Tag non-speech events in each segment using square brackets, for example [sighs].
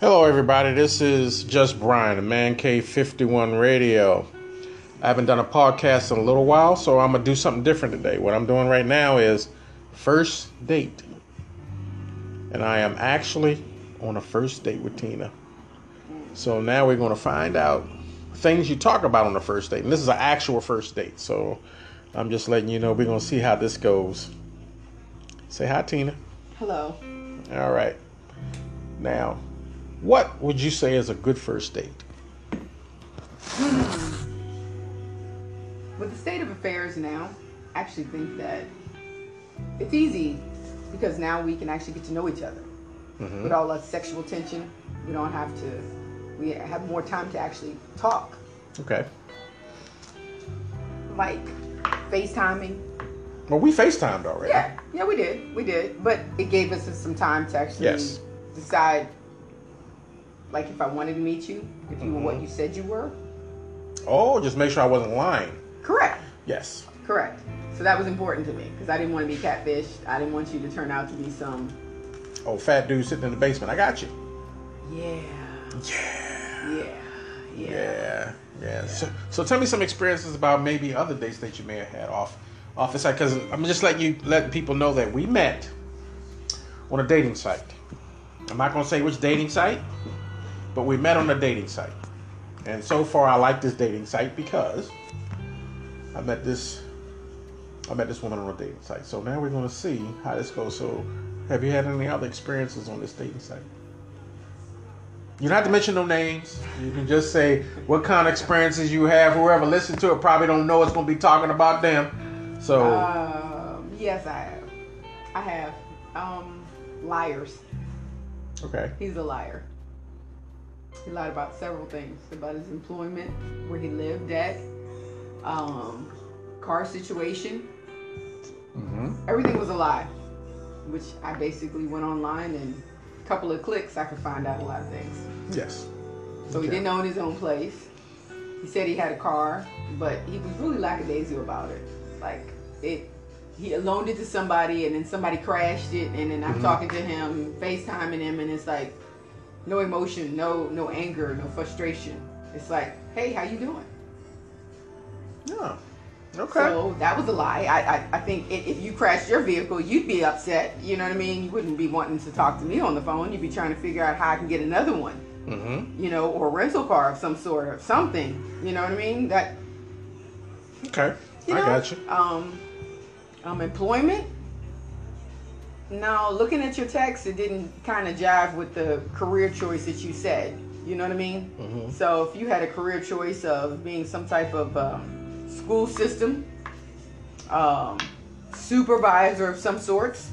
Hello, everybody. This is Just Brian, the Man Cave 51 Radio. I haven't done a podcast in a little while, so I'm going to do something different today. What I'm doing right now is first date. And I am actually on a first date with Tina. So now we're going to find out things you talk about on the first date. And this is an actual first date. So I'm just letting you know we're going to see how this goes. Say hi, Tina. Hello. All right. Now, what would you say is a good first date? With the state of affairs now, I actually think that it's easy because now we can actually get to know each other. Mm-hmm. With all that sexual tension, we don't have to, we have more time to actually talk. Okay. Like FaceTiming. Well, we FaceTimed already. Yeah, yeah, we did. We did. But it gave us some time to actually Yes. decide, like, if I wanted to meet you, if you were Mm-hmm. what you said you were. Oh, just make sure I wasn't lying. Correct. Yes. Correct. So that was important to me because I didn't want to be catfished. I didn't want you to turn out to be some. Oh, fat dude sitting in the basement. I got you. Yeah. Yeah. Yeah. Yeah. Yeah. Yeah. So, so tell me some experiences about maybe other dates that you may have had off off the site because I'm just letting you letting people know that we met on a dating site. I'm not gonna say which dating site, but we met on a dating site. And so far, I like this dating site because I met this I met this woman on a dating site. So now we're gonna see how this goes. So, have you had any other experiences on this dating site? You don't have to mention no names. You can just say what kind of experiences you have. Whoever listens to it probably don't know it's gonna be talking about them. So Um, yes, I have. I have. Um, liars. okay, He's a liar. He lied about several things about his employment, where he lived at, um, car situation. hmm Everything was a lie, which I basically went online and a couple of clicks I could find out a lot of things. yes, So he didn't own his own place. He said he had a car, but he was really lackadaisical about it. Like it, he loaned it to somebody, and then somebody crashed it, and then I'm Mhm. talking to him, FaceTiming him, and it's like no emotion, no no anger, no frustration. It's like, hey, how you doing? yeah, okay, So that was a lie. I I, I think i if you crashed your vehicle, you'd be upset. You know what I mean? You wouldn't be wanting to talk to me on the phone. You'd be trying to figure out how I can get another one. hmm you know, or rental car of some sort or something. You know what I mean? That okay, you I got you. Um, um, employment. Now, looking at your text, it didn't kind of jive with the career choice that you said. You know what I mean? Mhm. So, if you had a career choice of being some type of um, school system um, supervisor of some sorts,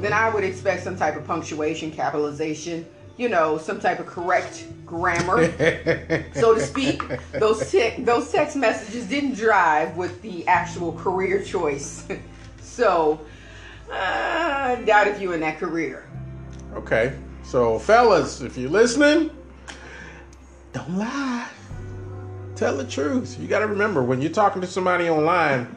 then I would expect some type of punctuation, capitalization, you know, some type of correct grammar [laughs] so to speak. Those te- those text messages didn't drive with the actual career choice. [laughs] so uh, I doubt if you're in that career. okay, so fellas, if you're listening, don't lie. Tell the truth. You got to remember when you're talking to somebody online.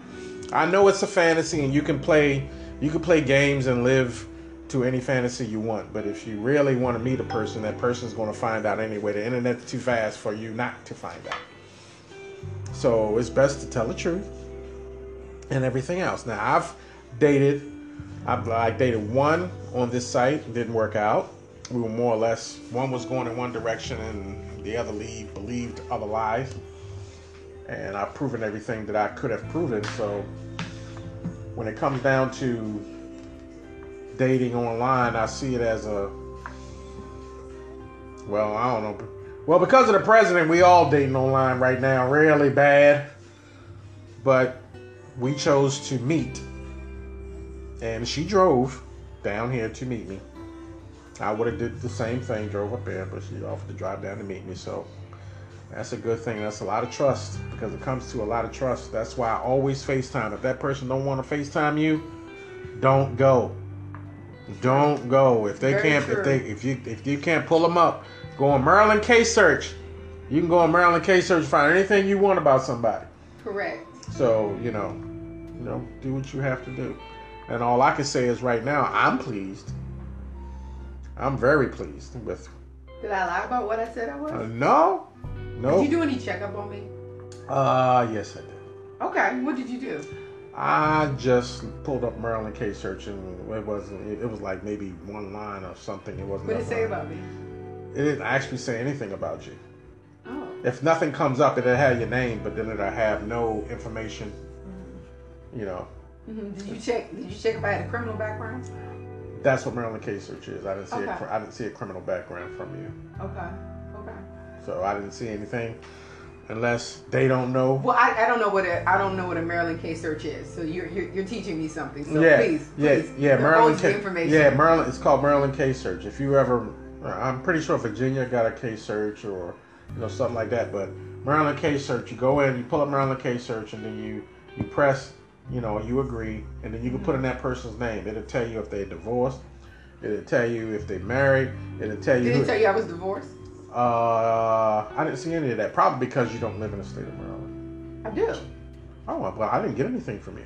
I know it's a fantasy, and you can play you can play games and live to any fantasy you want. But if you really want to meet a person, that person's going to find out anyway. The internet's too fast for you not to find out. So it's best to tell the truth and everything else. Now I've dated, I've I dated one on this site, didn't work out. We were more or less one was going in one direction and the other lead believed other lies. And I've proven everything that I could have proven. So when it comes down to dating online, I see it as a well, I don't know. Well, because of the president, we all dating online right now, really bad. But we chose to meet, and she drove down here to meet me. I would have did the same thing, drove up there, but she offered to drive down to meet me. So that's a good thing. That's a lot of trust because it comes to a lot of trust. That's why I always FaceTime. If that person don't want to FaceTime you, don't go. Don't go. If they Very can't, true. if they, if you, if you can't pull them up, go on Maryland Case Search. You can go on Maryland Case Search, find anything you want about somebody. Correct. So you know, you know, do what you have to do. And all I can say is, right now, I'm pleased. I'm very pleased with Did I lie about what I said I was? Uh, no, no. Did you do any checkup on me? Uh, yes, I did. Okay. What did you do? I just pulled up Maryland case search and it wasn't. It was like maybe one line or something. It wasn't. What did it say line. about me? It didn't actually say anything about you. Oh. If nothing comes up, it'll have your name, but then it'll have no information. You know, hmm Did you check? Did you check if I had a criminal background? that's what Maryland case search is. I didn't see. A, Okay. cr- I didn't see a criminal background from you, Okay. Okay. so I didn't see anything. Unless they don't know. Well, I, I don't know what a I don't know what a Maryland case search is. So you're you're, you're teaching me something. So yeah, please, yeah, please, yeah. Maryland case. information. Yeah, Maryland. It's called Maryland case search. If you ever, I'm pretty sure Virginia got a case search or you know something like that. But Maryland case search, you go in, you pull up Maryland case search, and then you you press, you know, you agree, and then you can put in that person's name. It'll tell you if they're divorced. It'll tell you if they married. It'll tell you. Did it tell you I was divorced? uh, I didn't see any of that. Probably because you don't live in the state of Maryland. I do. Oh, well, I didn't get anything from you.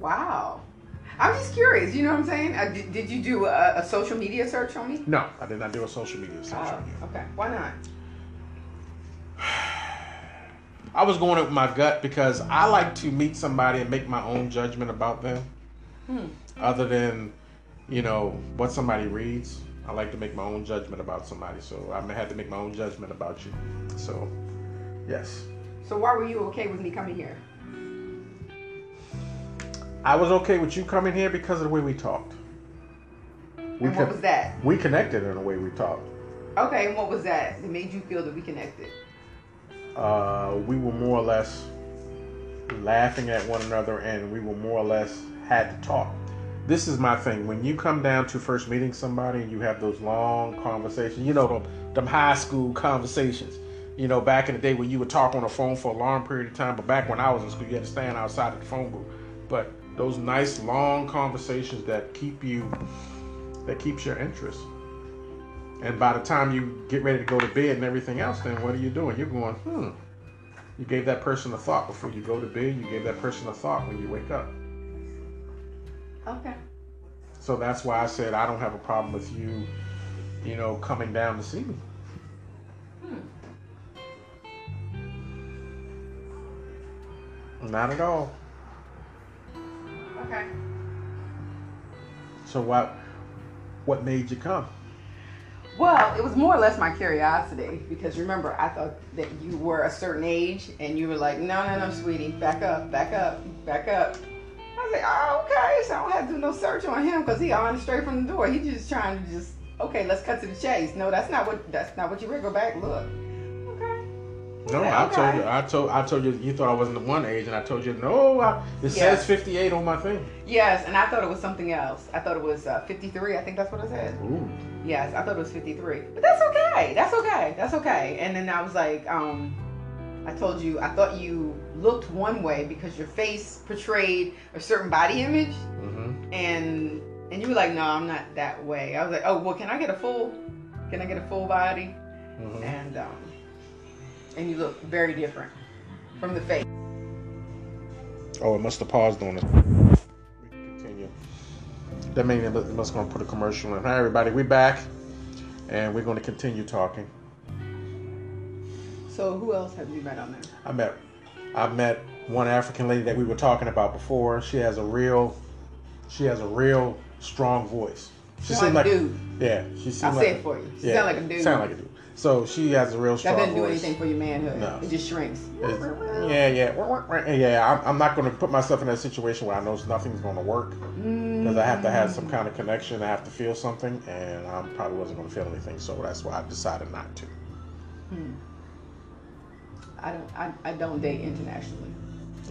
Wow. I'm just curious. You know what I'm saying? Uh, did, did you do a, a social media search on me? No, I did not do a social media search Oh, on you. okay. Why not? [sighs] [sighs] [sighs] I was going with my gut because I like to meet somebody and make my own judgment about them. Hmm. Other than, you know, what somebody reads. I like to make my own judgment about somebody. So I had to make my own judgment about you. So, yes. So why were you okay with me coming here? I was okay with you coming here because of the way we talked. We, and what con- was that? we connected in the way we talked. Okay, and what was that that made you feel that we connected? Uh, we were more or less laughing at one another and we were more or less had to talk. This is my thing. When you come down to first meeting somebody and you have those long conversations, you know, them, them high school conversations. You know, back in the day when you would talk on the phone for a long period of time, but back when I was in school, you had to stand outside of the phone booth. But those nice long conversations that keep you, that keeps your interest. And by the time you get ready to go to bed and everything else, then what are you doing? You're going, hmm. You gave that person a thought before you go to bed. You gave that person a thought when you wake up. Okay. So that's why I said I don't have a problem with you, you know, coming down to see me. Hmm. Not at all. Okay. So what? What made you come? Well, it was more or less my curiosity because remember, I thought that you were a certain age and you were like, no, no, no, sweetie, back up, back up, back up. I was like, oh, okay, so I don't have to do no search on him because he on straight from the door. He just trying to just, okay, let's cut to the chase. No, that's not what, that's not what you read. Go back, look. No, I told you. I told. I told you. You thought I wasn't the one age, and I told you no. I, it Yeah. says 58 on my thing. Yes, and I thought it was something else. I thought it was uh, 53. I think that's what it said. Ooh. Yes, I thought it was 53. But that's okay. That's okay. That's okay. And then I was like, um, I told you, I thought you looked one way because your face portrayed a certain body image. Mm-hmm. And and you were like, no, I'm not that way. I was like, oh, well, can I get a full, can I get a full body? Mm-hmm. And um, and you look very different from the face. Oh, it must have paused on it. We can continue. That means it must going to put a commercial in. Hi, everybody. We're back, and we're going to continue talking. So who else have you met on there? I met, I met one African lady that we were talking about before. She has a real, she has a real strong voice. She Sound like a dude. yeah. She seemed I'll like say a- it for you. She yeah, sound like a dude. Sound like a dude. So she has a real strong That doesn't do anything for your manhood. No. It just shrinks. It's- yeah, yeah, yeah. I'm, I'm not going to put myself in that situation where I know nothing's going to work because I have to have some kind of connection. I have to feel something, and I probably wasn't going to feel anything. So that's why I decided not to. Hmm. I don't. I, I don't date internationally.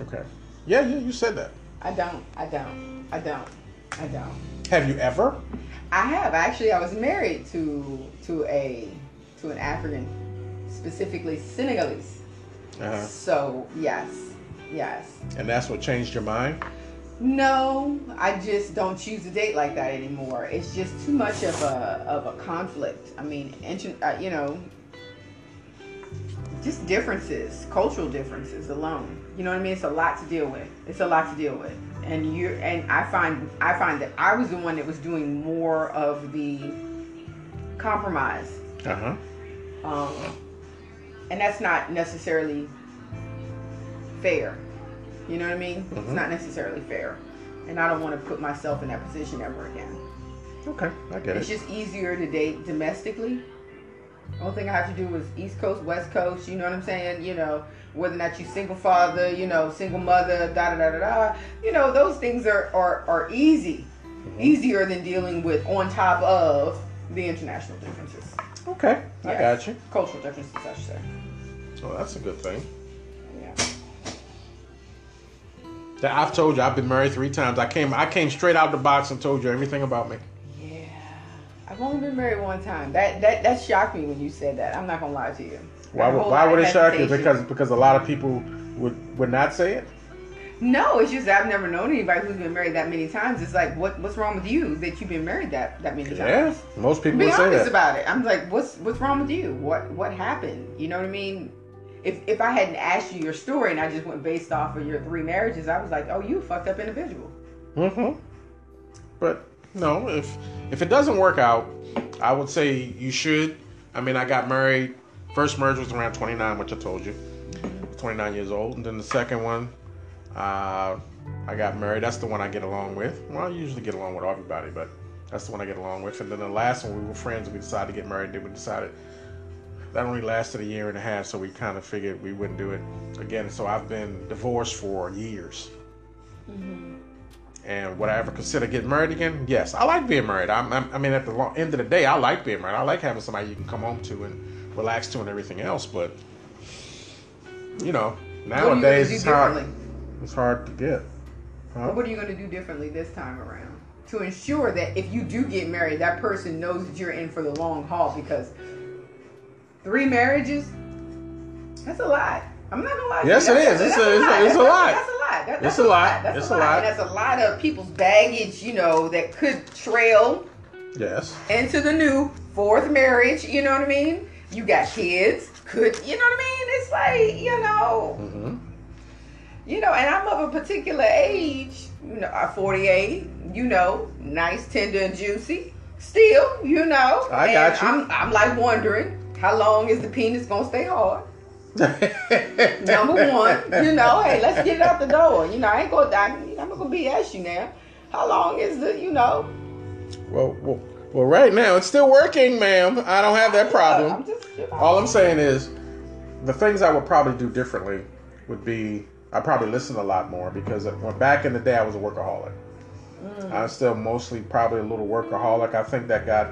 Okay. Yeah, yeah. You said that. I don't. I don't. I don't. I don't. Have you ever? I have actually. I was married to to a to an African, specifically Senegalese. Uh-huh. So yes, yes. And that's what changed your mind. No, I just don't choose a date like that anymore. It's just too much of a of a conflict. I mean, uh, you know, just differences, cultural differences alone. You know what I mean? It's a lot to deal with. It's a lot to deal with. And you and I find I find that I was the one that was doing more of the compromise. Uh huh. Um, and that's not necessarily fair. You know what I mean? It's Mhm. not necessarily fair. And I don't want to put myself in that position ever again. Okay, I get It's it. just easier to date domestically. Only thing I have to do is East Coast, West Coast. You know what I'm saying? You know whether or not you single father, you know single mother, da da da da da. You know those things are are, are easy, Mm-hmm. easier than dealing with on top of the international differences, Okay, I Yes. got you. cultural differences, I should say. Well, that's a good thing. Yeah. That I've told you I've been married three times. I came I came straight out the box and told you everything about me. Yeah. I've only been married one time. That that that shocked me when you said that. I'm not gonna lie to you. Why, That would- whole why lot would of it shock you? hesitation. Because because a lot of people would would not say it. No, it's just that I've never known anybody who's been married that many times. It's like, what what's wrong with you that you've been married that that many times? Yeah, most people Be would say honest that. about it. I'm like, what's what's wrong with you? What what happened? You know what I mean? If if I hadn't asked you your story and I just went based off of your three marriages, I was like, oh, you fucked up individual. Mm-hmm. But no, if if it doesn't work out, I would say you should. I mean, I got married. First marriage was around 29, which I told you. 29 years old, and then the second one, uh, I got married. That's the one I get along with. Well, I usually get along with everybody, but that's the one I get along with. And then the last one, we were friends. and We decided to get married. Then we decided that only lasted a year and a half, so we kind of figured we wouldn't do it again. So I've been divorced for years. And would I ever consider getting married again? Yes, I like being married. I'm, I'm, I mean, at the lo- end of the day, I like being married. I like having somebody you can come home to and relax to and everything else. But you know, you nowadays do it's hard. It's hard to get. Huh? What are you gonna do differently this time around to ensure that if you do get married, that person knows that you're in for the long haul? Because three marriages, that's a lot. I'm not gonna lie. to Yes, it That's- It's a- it's a- lot. it's a That's lot. That's a lot. That- It's that's a lot. That's It's a lot. lot. And that's a lot of people's baggage, you know, that could trail Yes. into the new fourth marriage. You know what I mean? You got kids. Could you know what I mean? It's like you know, hmm you know, and I'm of a particular age. You know, I'm 48. You know, nice, tender, and juicy. Still, you know. I got you. I'm, I'm like wondering how long is the penis gonna stay hard? [laughs] Number one, you know, hey, let's get it out the door. You know, I ain't gonna, I, I'm not gonna BS you now. How long is the, you know? well, well, well, right now it's still working, ma'am. I don't have that problem. I'm just, you know. All I'm saying is, the things I would probably do differently would be I probably listen a lot more because when back in the day I was a workaholic. Mm. I'm still mostly probably a little workaholic. I think that got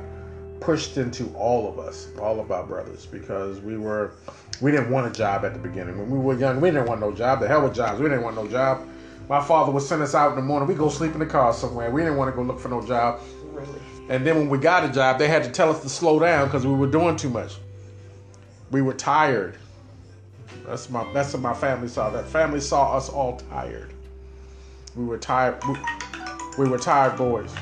pushed into all of us, all of our brothers, because we were we didn't want a job at the beginning. When we were young, we didn't want no job. The hell with jobs. We didn't want no job. My father would send us out in the morning. We go sleep in the car somewhere. We didn't want to go look for no job. really. And then when we got a job, they had to tell us to slow down because we were doing too much. We were tired. That's my that's what my family saw. That family saw us all tired. We were tired. We, we were tired boys.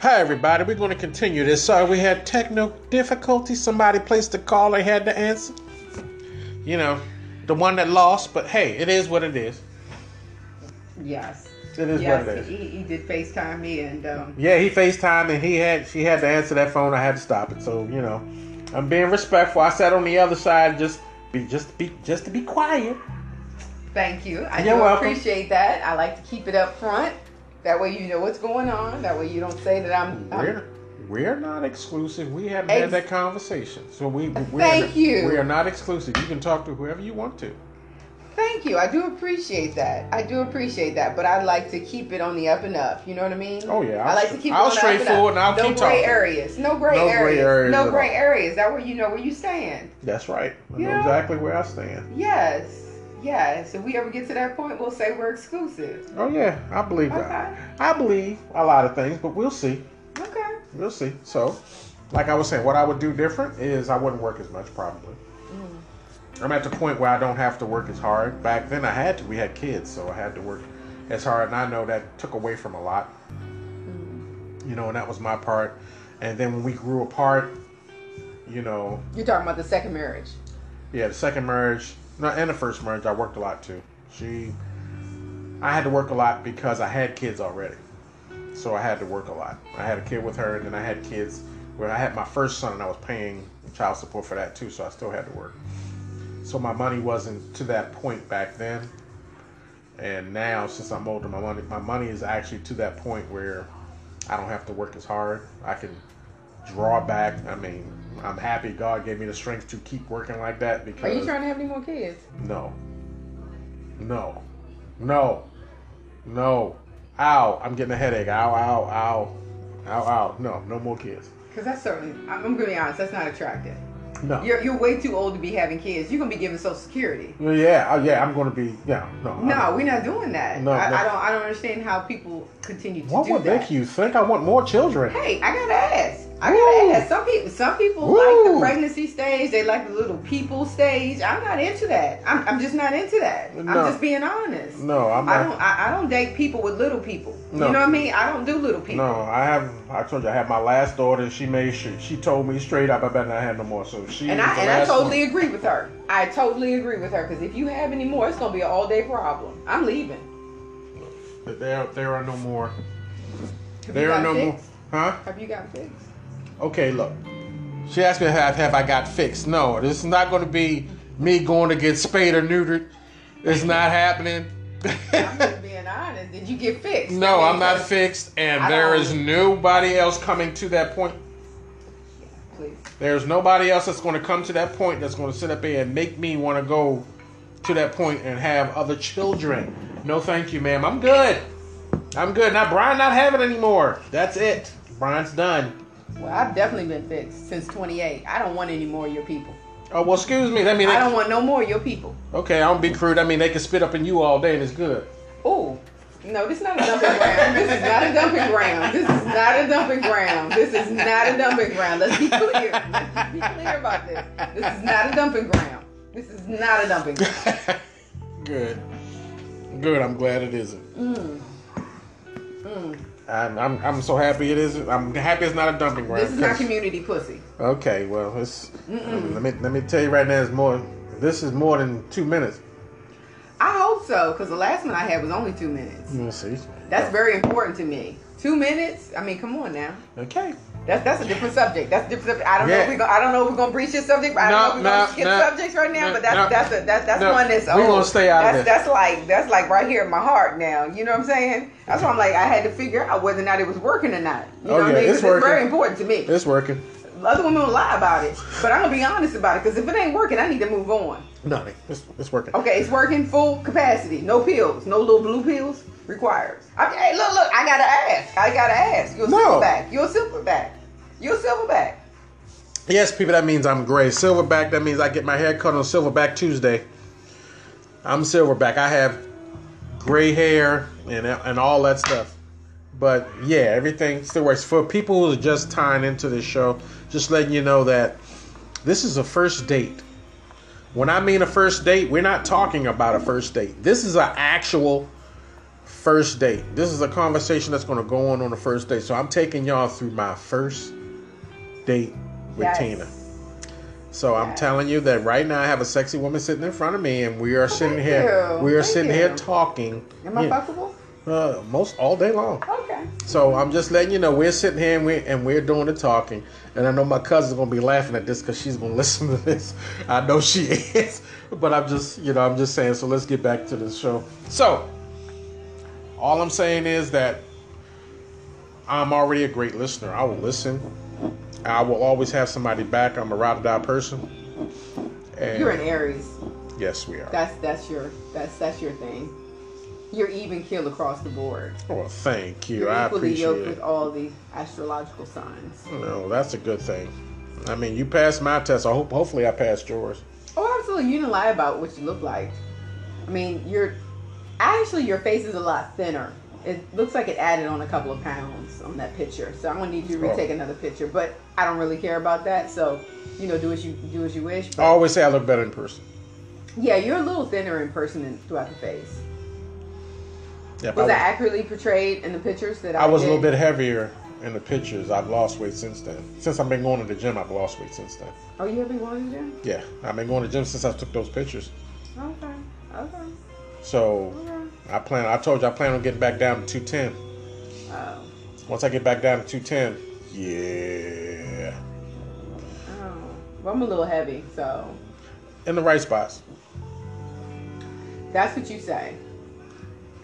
Hi everybody, we're going to continue this. Sorry, we had technical difficulties. Somebody placed a call they had to answer. You know, the one that lost, but hey, it is what it is. Yes. It is yes, what it is. He, he did FaceTime me and um, Yeah, he FaceTime and he had she had to answer that phone. I had to stop it. So you know, I'm being respectful. I sat on the other side, just be just be just to be quiet. thank you. I You're do welcome. appreciate that. I like to keep it up front. That way you know what's going on. That way you don't say that I'm. I'm We're we're not exclusive. We haven't Ex- had that conversation. So we we're, Thank you. We are not exclusive. You can talk to whoever you want to. Thank you. I do appreciate that. I do appreciate that. But I like to keep it on the up and up. You know what I mean? Oh, yeah. I I'll like to keep I'll it on the up and straightforward up. and I'll no keep gray talking. areas. No gray No gray areas. areas no gray areas. That way you know where you stand. That's right. I know Yeah. exactly where I stand. Yes. Yes. If we ever get to that point, we'll say we're exclusive. Oh yeah, I believe that. I believe a lot of things, but we'll see. Okay. We'll see. So, like I was saying, what I would do different is I wouldn't work as much probably. I'm at the point where I don't have to work as hard. Back then I had to. We had kids, so I had to work as hard, and I know that took away from a lot. Mm. You know, and that was my part. And then when we grew apart, you know, You're talking about the second marriage. yeah, the second marriage, no, and the first marriage, I worked a lot too. She, I had to work a lot because I had kids already. so I had to work a lot. I had a kid with her, and then I had kids where I had my first son, and I was paying child support for that too, so I still had to work. So my money wasn't to that point back then, and now since I'm older, my money my money is actually to that point where I don't have to work as hard. I can draw back. I mean, I'm happy God gave me the strength to keep working like that because Are you trying to have any more kids? no. No. No. No. Ow. I'm getting a headache. Ow, ow, ow. Ow, ow. No, no more kids. Because that's certainly, I'm, I'm gonna be honest, that's not attractive. No. You're you're way too old to be having kids. You're gonna be giving Social Security. Yeah, yeah, I'm going to be, yeah, no. No, I'm- we're not doing that. No, I, no. I don't I don't understand how people continue to What do would that. make you think I want more children? Hey, I gotta ask. I gotta ask. Some people, some people Woo. like the pregnancy stage. They like the little people stage. I'm not into that. I'm, I'm just not into that. I'm just being honest. No, I'm I don't. I, I don't date people with little people. No. You know what I mean? I don't do little people. No, I have. I told you I had my last daughter, and she made sure she told me straight up I better not have no more. So she And I and I totally one. agree with her. I totally agree with her because if you have any more, it's gonna be an all day problem. I'm leaving. But There, there are no more. Have There you are no more. Huh? Have you got fixed? Okay, look. She asked me have have I got fixed. No, this is not going to be me going to get spayed or neutered. It's [laughs] not happening. I'm just being honest. Did you get fixed? no, I mean, I'm not fixed, and I there nobody else coming to that point. Please. There's nobody else that's going to come to that point that's going to sit up here and make me want to go to that point and have other children. No, thank you, ma'am. I'm good. I'm good. Now, Brian not having anymore. That's it. Brian's done. Well, I've definitely been fixed since 28. I don't want any more of your people. Oh well, excuse me. That mean I don't want no more of your people. okay. I don't be crude. I mean they can spit up in you all day and it's good. Oh, no, this is not a dumping ground. This is not a dumping ground. This is not a dumping ground. This is not a dumping ground. Let's be clear. Let's be clear about this. This is not a dumping ground. This is not a dumping ground. [laughs] good. Good. I'm glad it isn't. Mm. Mm. I'm, I'm, I'm so happy it isn't. I'm happy it's not a dumping ground. This is not community pussy. Okay, well, it's Mm-mm. let me let me tell you right now. It's more. This is more than two minutes. I hope so, because the last one I had was only two minutes. You see? That's very important to me. Two minutes? I mean, come on now. Okay. That's that's a different subject. That's different subject. I don't know if we go, I don't know if we're gonna breach this subject. I don't know if we're gonna no, skip no, subjects right now. no, but that's that's a, that's that's one that's we oh, gonna stay out of that's, this. That's like that's like right here in my heart now. You know what I'm saying? That's why I'm like I had to figure out whether or not it was working or not. You oh, know Oh, what yeah, I mean? it's 'Cause very important to me. It's working. Other women will lie about it, but I'm gonna be honest about it because if it ain't working, I need to move on. No, it's, it's working. Okay, it's working full capacity. No pills. No little blue pills required. I mean, hey, look, look, I gotta ask. I gotta ask. You're a No. silverback. You're a silverback. You're a silverback. Yes, people, that means I'm gray. Silverback, that means I get my hair cut on Silverback Tuesday. I'm Silverback. I have gray hair and and all that stuff. But yeah, everything still works. For people who are just tying into this show, just letting you know that this is a first date. When I mean a first date, we're not talking about a first date. This is an actual first date. This is a conversation that's going to go on on the first date. So I'm taking y'all through my first date with Yes. Tina. So I'm telling you that right now I have a sexy woman sitting in front of me, and we are sitting thank here. you. We are Thank sitting you. here talking. Am I fuckable? uh, most all day long. Okay. So I'm just letting you know we're sitting here and we're, and we're doing the talking. And I know my cousin's gonna be laughing at this because she's gonna [laughs] listen to this. I know she [laughs] is. But I'm just, you know, I'm just saying. So let's get back to the show. So all I'm saying is that I'm already a great listener. I will listen. I will always have somebody back. I'm a ride or die person. And You're an Aries. yes, we are. That's that's your that's that's your thing. You're even kill across the board. Oh, well, thank you. You're I appreciate yoked it. with all the astrological signs. No, that's a good thing. I mean, you passed my test. I hope, hopefully, I passed yours. Oh, absolutely. You didn't lie about what you look like. I mean, you're actually your face is a lot thinner. It looks like it added on a couple of pounds on that picture. So I'm gonna need you to Oh. retake another picture. But I don't really care about that. So you know, do as you do as you wish. But I always say I look better in person. yeah, you're a little thinner in person than throughout the face. Yeah, Was I, that accurately portrayed in the pictures that I? I was a little bit heavier in the pictures. I've lost weight since then. Since I've been going to the gym, I've lost weight since then. Oh, you have been going to the gym? Yeah, I've been going to the gym since I took those pictures. Okay. Okay. So. I plan. I told you I plan on getting back down to two ten. Oh. Once I get back down to 210, yeah. Oh, well, I'm a little heavy, so In the right spots. that's what you say.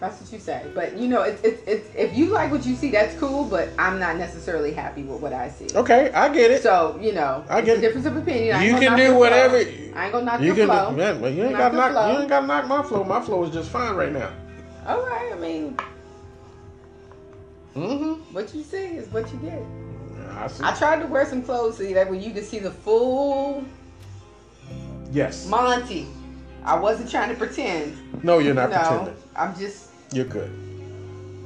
That's what you say. But you know, it's it's it's if you like what you see, that's cool. But I'm not necessarily happy with what I see. Okay, I get it. So you know, I it's get a it. difference of opinion. You can do whatever. I ain't gonna knock You can, flow. man, well, you ain't Knock got to knock. You ain't got to knock my flow. My flow is just fine right now. All right. I mean, Mm-hmm. what you see is what you get. I see. I tried to wear some clothes so that way you could see the full yes. Monty. I wasn't trying to pretend. no, you're not no, pretending. I'm just, You're good.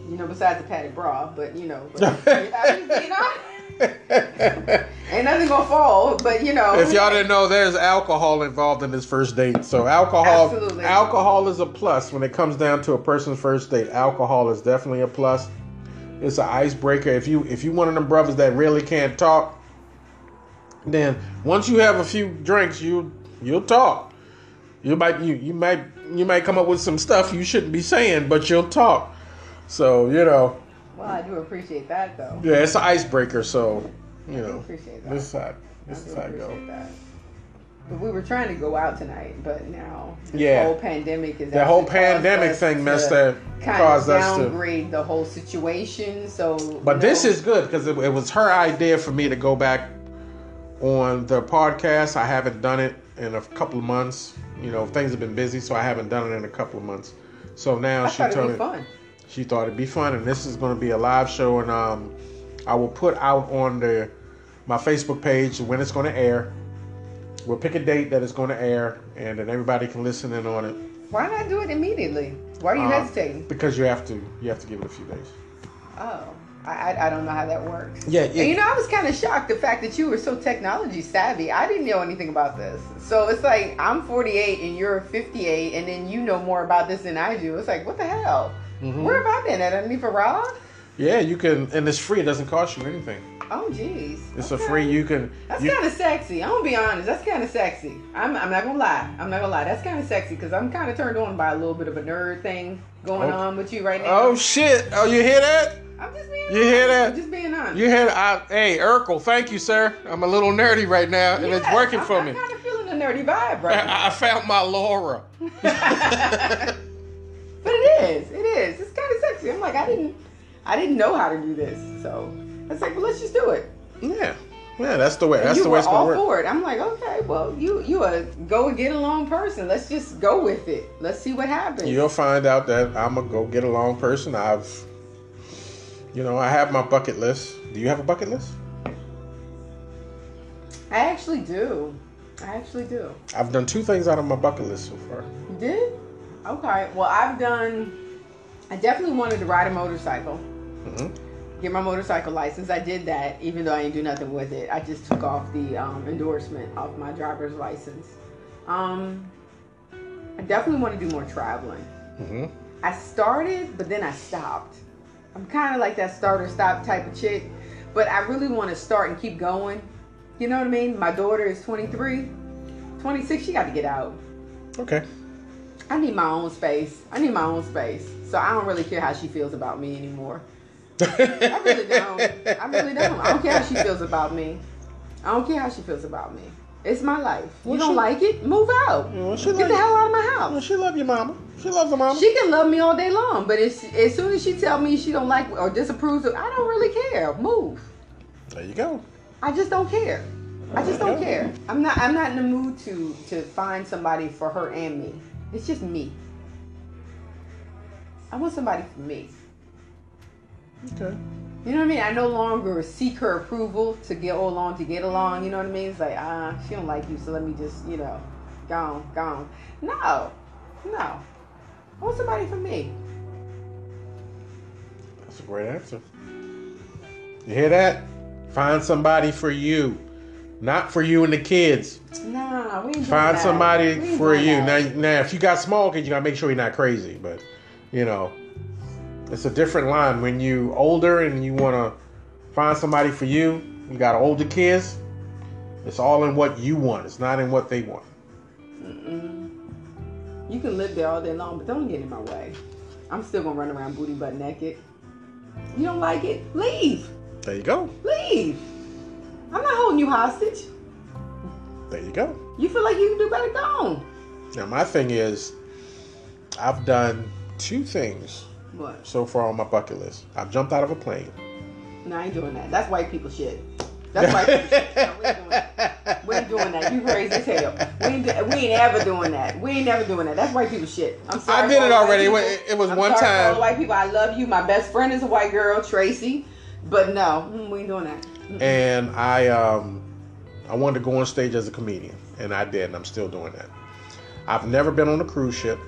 you know, besides the padded bra, but you know, but, [laughs] I mean, you know, ain't nothing gonna fall. But you know, If y'all didn't know, there's alcohol involved in this first date. So alcohol, Absolutely. alcohol is a plus when it comes down to a person's first date. Alcohol is definitely a plus. It's an icebreaker. If you if you one of them brothers that really can't talk, then once you have a few drinks, you you'll talk. You might you you might you might come up with some stuff you shouldn't be saying, but you'll talk. So you know, well, I do appreciate that though. yeah, it's an icebreaker. So you I know, appreciate that. this I this do is it appreciate go. that. But we were trying to go out tonight, but now this Yeah. whole pandemic is That The whole pandemic thing messed that kind caused of us to. downgrade the whole situation. So, But you this know, is good because it, it was her idea for me to go back on the podcast. I haven't done it in a couple of months. You know, things have been busy, so I haven't done it in a couple of months. So now I she told me fun. she thought it'd be fun, and this is going to be a live show, and um, I will put out on the my Facebook page when it's going to air. We'll pick a date that it's going to air, and then everybody can listen in on it Why not do it immediately? Why are you Uh, hesitating? because you have to you have to give it a few days. Oh, I, I, don't know how that works. Yeah, And you know, I was kind of shocked the fact that you were so technology savvy. I didn't know anything about this. So it's like I'm 48 and you're 58, and then you know more about this than I do. It's like, what the hell? Mhm. Where have I been at underneath a rock? Yeah, you can, and it's free. It doesn't cost you anything. Oh, jeez. It's Okay. a free. You can. That's kind of sexy. I'm gonna be honest. That's kind of sexy. I'm, I'm not gonna lie. I'm not gonna lie. That's kind of sexy because I'm kind of turned on by a little bit of a nerd thing going Oh. on with you right now. Oh shit! Oh, you hear that? I'm just being. You hear honest. that? I'm just being honest. You hear? I, hey, Urkel, thank you, sir. I'm a little nerdy right now, and it's Yes, working I'm, for I'm me. kind of feeling a nerdy vibe right. I, [laughs] I found my Laura. [laughs] [laughs] but it is. It is. It's kind of sexy. I'm like, I didn't, I didn't know how to do this. So it's like, well, let's just do it. Yeah, yeah. That's the way. And That's the way it's gonna work. for it. I'm like, okay, well, you you a go get along person. Let's just go with it. Let's see what happens. You'll find out that I'm a go get along person. I've, you know, I have my bucket list. Do you have a bucket list? I actually do. I actually do. I've done two things out of my bucket list so far. You did? Okay. Well, I've done. I definitely wanted to ride a motorcycle. hmm Get my motorcycle license. I did that, even though I didn't do nothing with it. I just took off the um, endorsement off my driver's license. Um, I definitely want to do more traveling. hmm I started, but then I stopped. I'm kind of like that starter stop type of chick, but I really want to start and keep going. You know what I mean? My daughter is 23, 26. She got to get out. Okay. I need my own space. I need my own space. So I don't really care how she feels about me anymore. I really don't. I really don't. I don't care how she feels about me. I don't care how she feels about me. It's my life. You Well, don't she- like it? Move out. Well, she Get like- the hell out of my Well, house. she love your mama. She loves her mama. She can love me all day long, but as, as soon as she tell me she don't like or disapproves of, I don't really care. Move. there you go. I just don't care. I just don't care. I'm not. I'm not in the mood to to find somebody for her and me. It's just me. I want somebody for me. Okay. You know what I mean? I no longer seek her approval to get along to get along. You know what I mean? It's like ah, she don't like you, so let me just you know, gone, gone. No, no. I want somebody for me. That's a great answer. You hear that? Find somebody for you, not for you and the kids. Nah, we ain't Find that. somebody for you. Now, now, if you got small kids, you gotta make sure you're not crazy. But you know, it's a different line when you older and you wanna find somebody for you. You got older kids. It's all in what you want. It's not in what they want. Mm-mm. You can live there all day long, but don't get in my way. I'm still gonna run around booty butt naked. You don't like it? Leave. There you go. Leave. I'm not holding you hostage. There you go. You feel like you can do better? Go on. Now my thing is, I've done two things What? so far on my bucket list. I've jumped out of a plane. No, I ain't doing that. That's white people shit. That's white people shit. No, we ain't doing that. We ain't doing that. You crazy as hell. We ain't, do- we ain't ever doing that. We ain't never doing that. That's white people shit. I'm sorry. I did for it all already. white It people. it was I'm one sorry for all time. the white people. I love you. My best friend is a white girl, Tracy. But no, mm, we ain't doing that. Mm-mm. and I um I wanted to go on stage as a comedian, and I did, and I'm still doing that. I've never been on a cruise ship.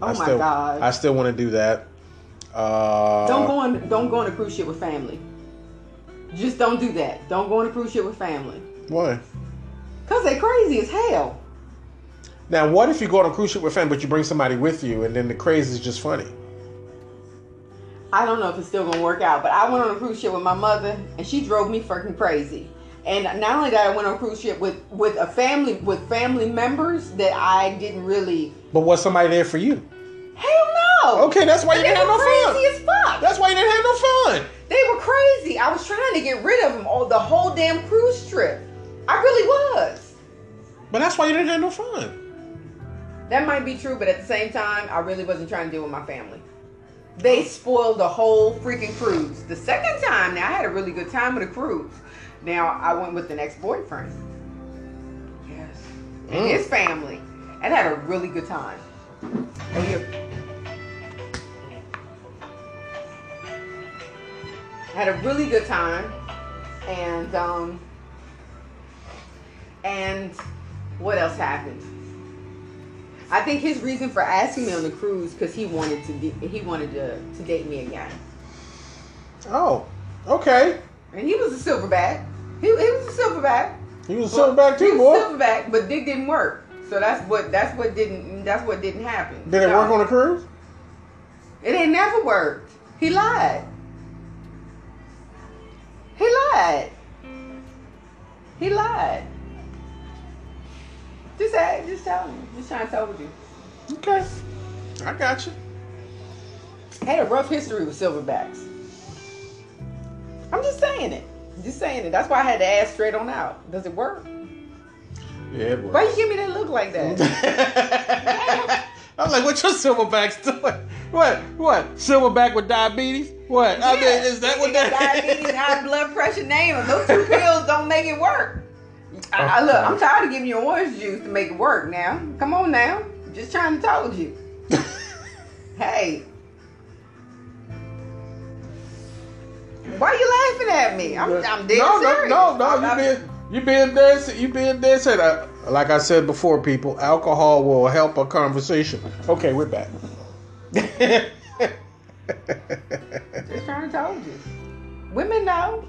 Oh I my still, God. I still want to do that. Uh, Don't go on. Don't go on a cruise ship with family. Just don't do that. Don't go on a cruise ship with family. Why? Cause they crazy as hell. Now, what if you go on a cruise ship with family, but you bring somebody with you, and then the crazy is just funny? I don't know if it's still gonna work out, but I went on a cruise ship with my mother, and she drove me freaking crazy. And not only that, I went on a cruise ship with with a family with family members that I didn't really. But was somebody there for you? Hell no. Okay, that's why you didn't have no fun. crazy as fuck. That's why you didn't have no fun. They were crazy. I was trying to get rid of them all the whole damn cruise trip. I really was. But that's why you didn't have no fun. That might be true, but at the same time, I really wasn't trying to deal with my family. They spoiled the whole freaking cruise. The second time, now I had a really good time with the cruise. Now I went with an ex-boyfriend. Yes. And Mm. his family. And had a really good time. Had a really good time. And um and what else happened? I think his reason for asking me on the cruise because he wanted to de- he wanted to, to date me again, Oh, okay. and he was a silverback. He, he was a silverback. He was a silverback He too, was boy. a silverback, but dick didn't work. So that's what that's what didn't that's what didn't happen. Did it No. work on the cruise? It ain't never worked. He lied. He lied. He lied. Just ask, just tell me. Just trying to tell you. Okay, I got you. had a rough history with silverbacks. I'm just saying it. Just saying it. That's why I had to ask straight on out. Does it work? Yeah, it Why you give me that look like that? [laughs] I'm like, what your silverbacks doing? What? What? Silverback with diabetes? What? I mean, is that what that? diabetes, high blood pressure? Name them. Those two pills don't make it work. I, I- look, I'm tired of giving you orange juice to make it work. Now, come on now. Just trying to told you. [laughs] Hey. Why you laughing at me? I'm, I'm dead no, serious. no, no, no. You being you being dead. You being dead set. Like I said before, people, alcohol will help a conversation. Okay, we're back. Just trying to tell you. Women know.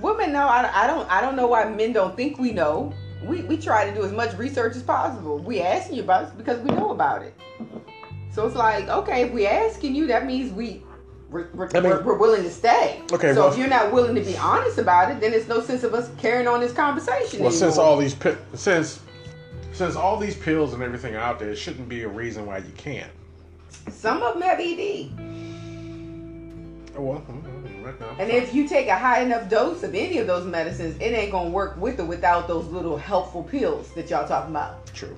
Women know. I, I don't. I don't know why men don't think we know. We we try to do as much research as possible. We asking you about it because we know about it. So it's like, okay, if we asking you, that means we we're, we're, I mean- we're, we're willing to stay. Okay, So well- if you're not willing to be honest about it, then there's no sense of us carrying on this conversation well, since all these since since all these pills and everything out there, it shouldn't be a reason why you can't. Some of them have ED. Oh, well, right now. And if you take a high enough dose of any of those medicines, it ain't gonna work with or without those little helpful pills that y'all talking about. True.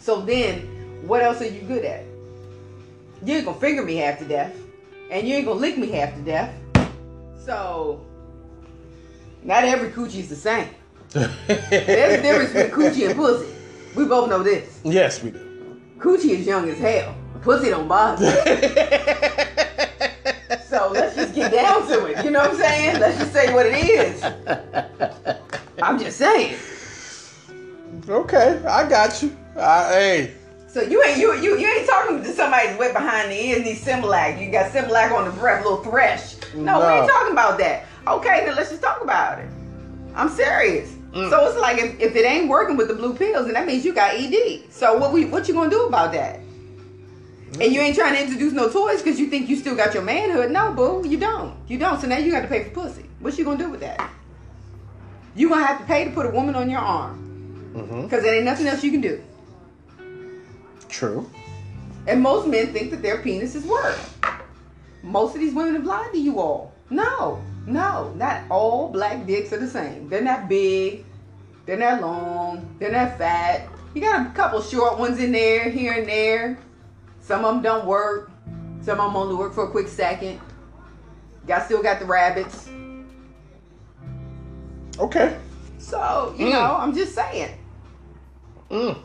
So then, what else are you good at? You ain't gonna finger me half to death, and you ain't gonna lick me half to death. So, not every coochie's the same. [laughs] There's a difference between coochie and pussy. We both know this. yes, we do. Coochie is young as hell. Pussy don't bother. So let's just get down to it. You know what I'm saying? Let's just say what it is. I'm just saying. okay, I got you. I, hey, So you ain't you you you ain't talking to somebody that's wet behind the ears and Similac. You got Similac on the breath, little thresh. No, we ain't talking about that. Okay, then let's just talk about it. I'm serious. Mm. So it's like if, if it ain't working with the blue pills, then that means you got ED. So what we what you gonna do about that? And you ain't trying to introduce no toys because you think you still got your manhood. No, boo, you don't. You don't. So now you got to pay for pussy. What you gonna do with that? You gonna have to pay to put a woman on your arm because there ain't nothing else you can do. True. And most men think that their penis is worth. most of these women have lied to you all. No, no, not all black dicks are the same. They're not big, they're not long, they're not fat. You got a couple short ones in there, here and there. Some of them don't work. Some of them only work for a quick second. Got still got the rabbits. Okay. So, you Mm. know, I'm just saying. Mm.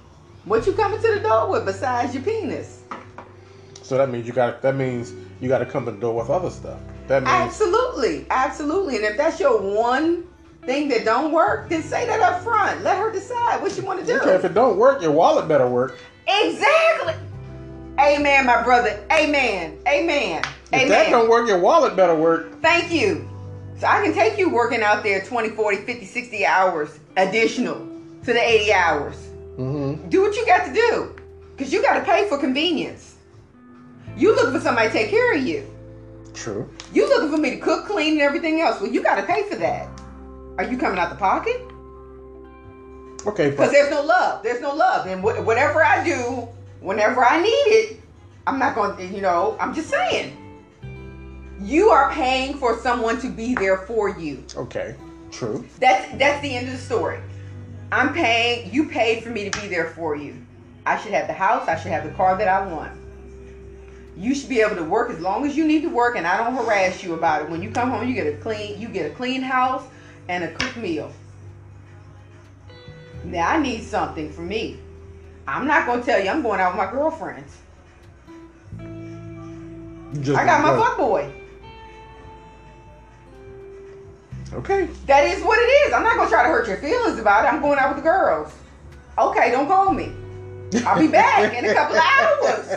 What you coming to the door with besides your penis? So that means you got. That means you got to come to the door with other stuff. That means Absolutely, absolutely. And if that's your one thing that don't work, then say that up front. Let her decide what you want to do. okay. If it don't work, your wallet better work. Exactly. Amen, my brother. Amen. Amen. If that don't work, your wallet better work. Thank you. So I can take you working out there 20, 40, 50, 60 hours additional to the 80 hours. Mm-hmm. Do what you got to do. Because you got to pay for convenience. You looking for somebody to take care of you. True. You looking for me to cook, clean, and everything else. Well, you got to pay for that. Are you coming out the pocket? Okay. Because there's no love. There's no love. And wh- whatever I do, whenever I need it, I'm not going to, you know, I'm just saying. You are paying for someone to be there for you. okay. True. That's that's the end of the story. I'm paying, you paid for me to be there for you. I should have the house, I should have the car that I want. You should be able to work as long as you need to work and I don't harass you about it. When you come home, you get a clean, you get a clean house and a cooked meal. Now I need something for me. I'm not gonna tell you I'm going out with my girlfriends. Just I got my fuck boy. Okay. That is what it is. I'm not gonna try to hurt your feelings about it. I'm going out with the girls. Okay, don't call me. I'll be back in a couple of hours.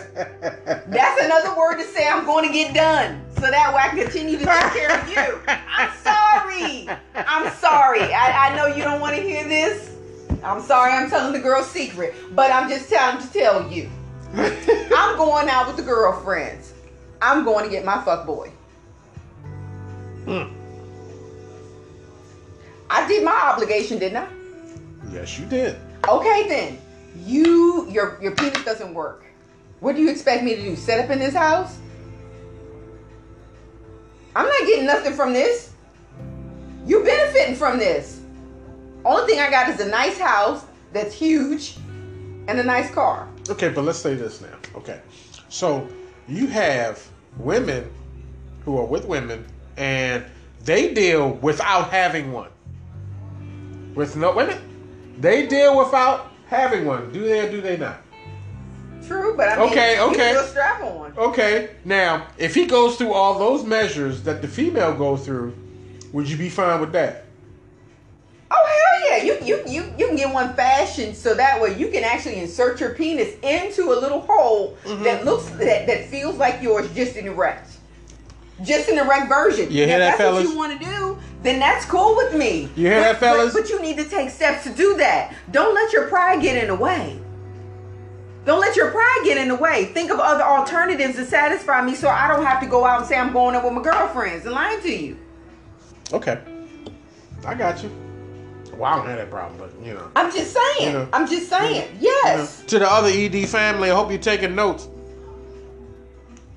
That's another word to say I'm going to get done. So that way I can continue to take care of you. I'm sorry. I'm sorry. I, I know you don't want to hear this. I'm sorry I'm telling the girl's secret. But I'm just telling to tell you. I'm going out with the girlfriends. I'm going to get my fuck boy. Mm. I did my obligation, didn't I? Yes, you did. Okay then. You your your penis doesn't work. What do you expect me to do? Set up in this house? I'm not getting nothing from this. You're benefiting from this. Only thing I got is a nice house that's huge and a nice car. Okay, but let's say this now. Okay. So you have women who are with women and they deal without having one. With no women? They deal without having one. Do they or do they not? True, but I mean, Okay, okay. still strap on. Okay. Now, if he goes through all those measures that the female goes through, would you be fine with that? Oh hell yeah! You you you you can get one fashioned so that way you can actually insert your penis into a little hole Mm-hmm. that looks that, that feels like yours, just an erect, just in the erect version. You hear If that, that's fellas? what you want to do, then that's cool with me. You hear But- that, fellas? But, but you need to take steps to do that. Don't let your pride get in the way. Don't let your pride get in the way. Think of other alternatives to satisfy me so I don't have to go out and say I'm going out with my girlfriends and lying to you. Okay. I got you. Well, I don't have that problem, but you know. I'm just saying. Yeah. I'm just saying. Yes. To the other ED family, I hope you're taking notes.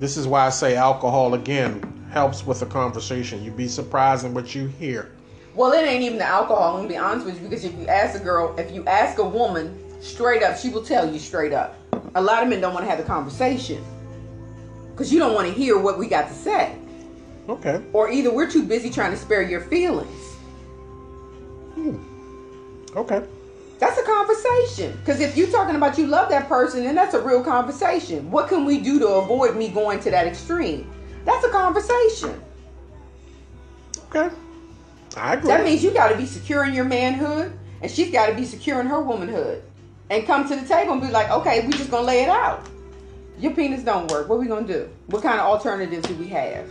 This is why I say alcohol again helps with the conversation. You'd be surprised in what you hear. Well, it ain't even the alcohol. I'm gonna be honest with you because if you ask a girl, if you ask a woman straight up, she will tell you straight up. A lot of men don't want to have the conversation because you don't want to hear what we got to say, Okay. or either we're too busy trying to spare your feelings. Hmm. Okay. That's a conversation. Because if you're talking about you love that person, then that's a real conversation. What can we do to avoid me going to that extreme? That's a conversation. Okay. I agree. That means you got to be secure in your manhood, and she's got to be secure in her womanhood, and come to the table and be like, okay, we just gonna lay it out. Your penis don't work. What are we gonna do? What kind of alternatives do we have?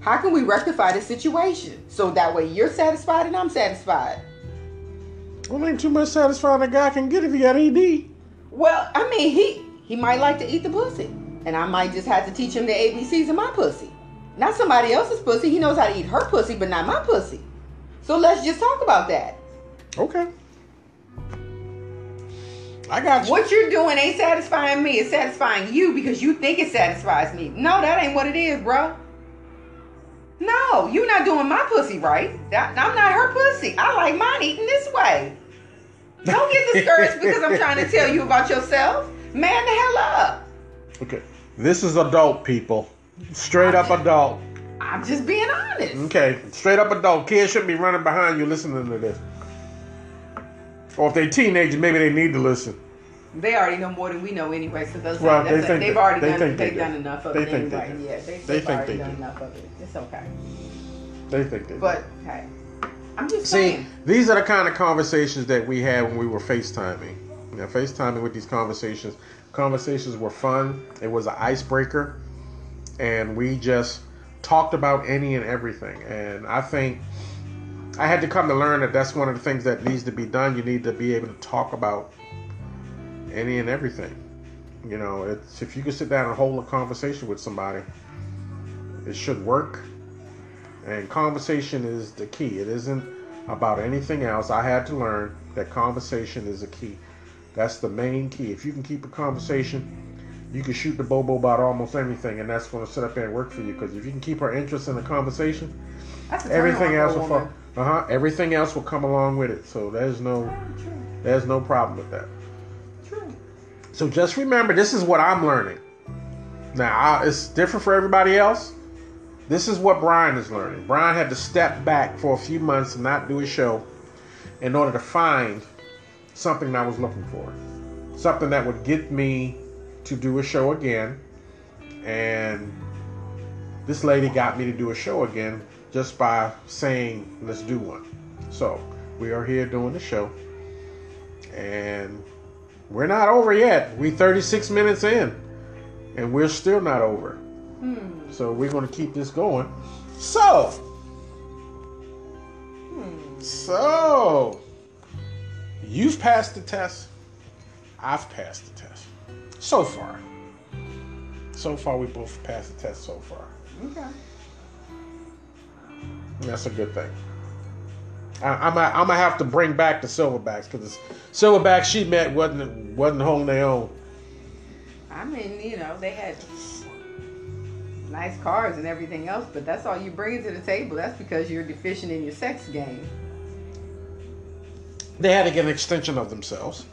How can we rectify the situation so that way you're satisfied and I'm satisfied? Well, ain't too much satisfying a guy can get if he got ED. Well, I mean, he he might like to eat the pussy, and I might just have to teach him the ABCs of my pussy. Not somebody else's pussy. He knows how to eat her pussy, but not my pussy. So let's just talk about that. Okay. I got you. What you're doing ain't satisfying me. It's satisfying you because you think it satisfies me. No, that ain't what it is, bro. No, you're not doing my pussy right. That, I'm not her pussy. I like mine eating this way. Don't get discouraged because I'm trying to tell you about yourself. Man, the hell up. Okay. This is adult people. Straight up adult. I'm just being honest. Okay. Straight up adult. Kids shouldn't be running behind you listening to this. Or if they're teenagers, maybe they need to listen. They already know more than we know anyway, so those Well, they think they've already they done think they they've do. done enough of They it think they anyway. do. Yeah, they, They they've think already they done do. enough of it. It's okay. They think they do. But hey, I'm just See, saying. these are the kind of conversations that we had when we were FaceTiming. You know, FaceTiming with these conversations. Conversations were fun. It was an icebreaker. And we just talked about any and everything. And I think I had to come to learn that that's one of the things that needs to be done. You need to be able to talk about any and everything. You know, it's if you can sit down and hold a conversation with somebody, it should work. And conversation is the key. It isn't about anything else. I had to learn that conversation is a key. That's the main key. If you can keep a conversation, you can shoot the bobo about almost anything, and that's going to sit up there and work for you. Because if you can keep her interest in the conversation, everything else will fall. Uh huh. Everything else will come along with it. So there's no, there's no problem with that. So just remember, this is what I'm learning. Now I, it's different for everybody else. This is what Brian is learning. Brian had to step back for a few months and not do a show in order to find something I was looking for, something that would get me to do a show again. And this lady got me to do a show again just by saying, "Let's do one." So we are here doing the show, and we're not over yet. We 36 minutes in, and we're still not over. Hmm. So we're going to keep this going. So, Hmm. so you've passed the test. I've passed the test so far. So far, we both passed the test so far. Okay. And that's a good thing. I, I'm gonna- I'm gonna have to bring back the silverbacks because the silverbacks she met wasn't wasn't holding their own. I mean, you know, they had nice cars and everything else, but that's all you bring to the table. That's because you're deficient in your sex game. They had to get an extension of themselves.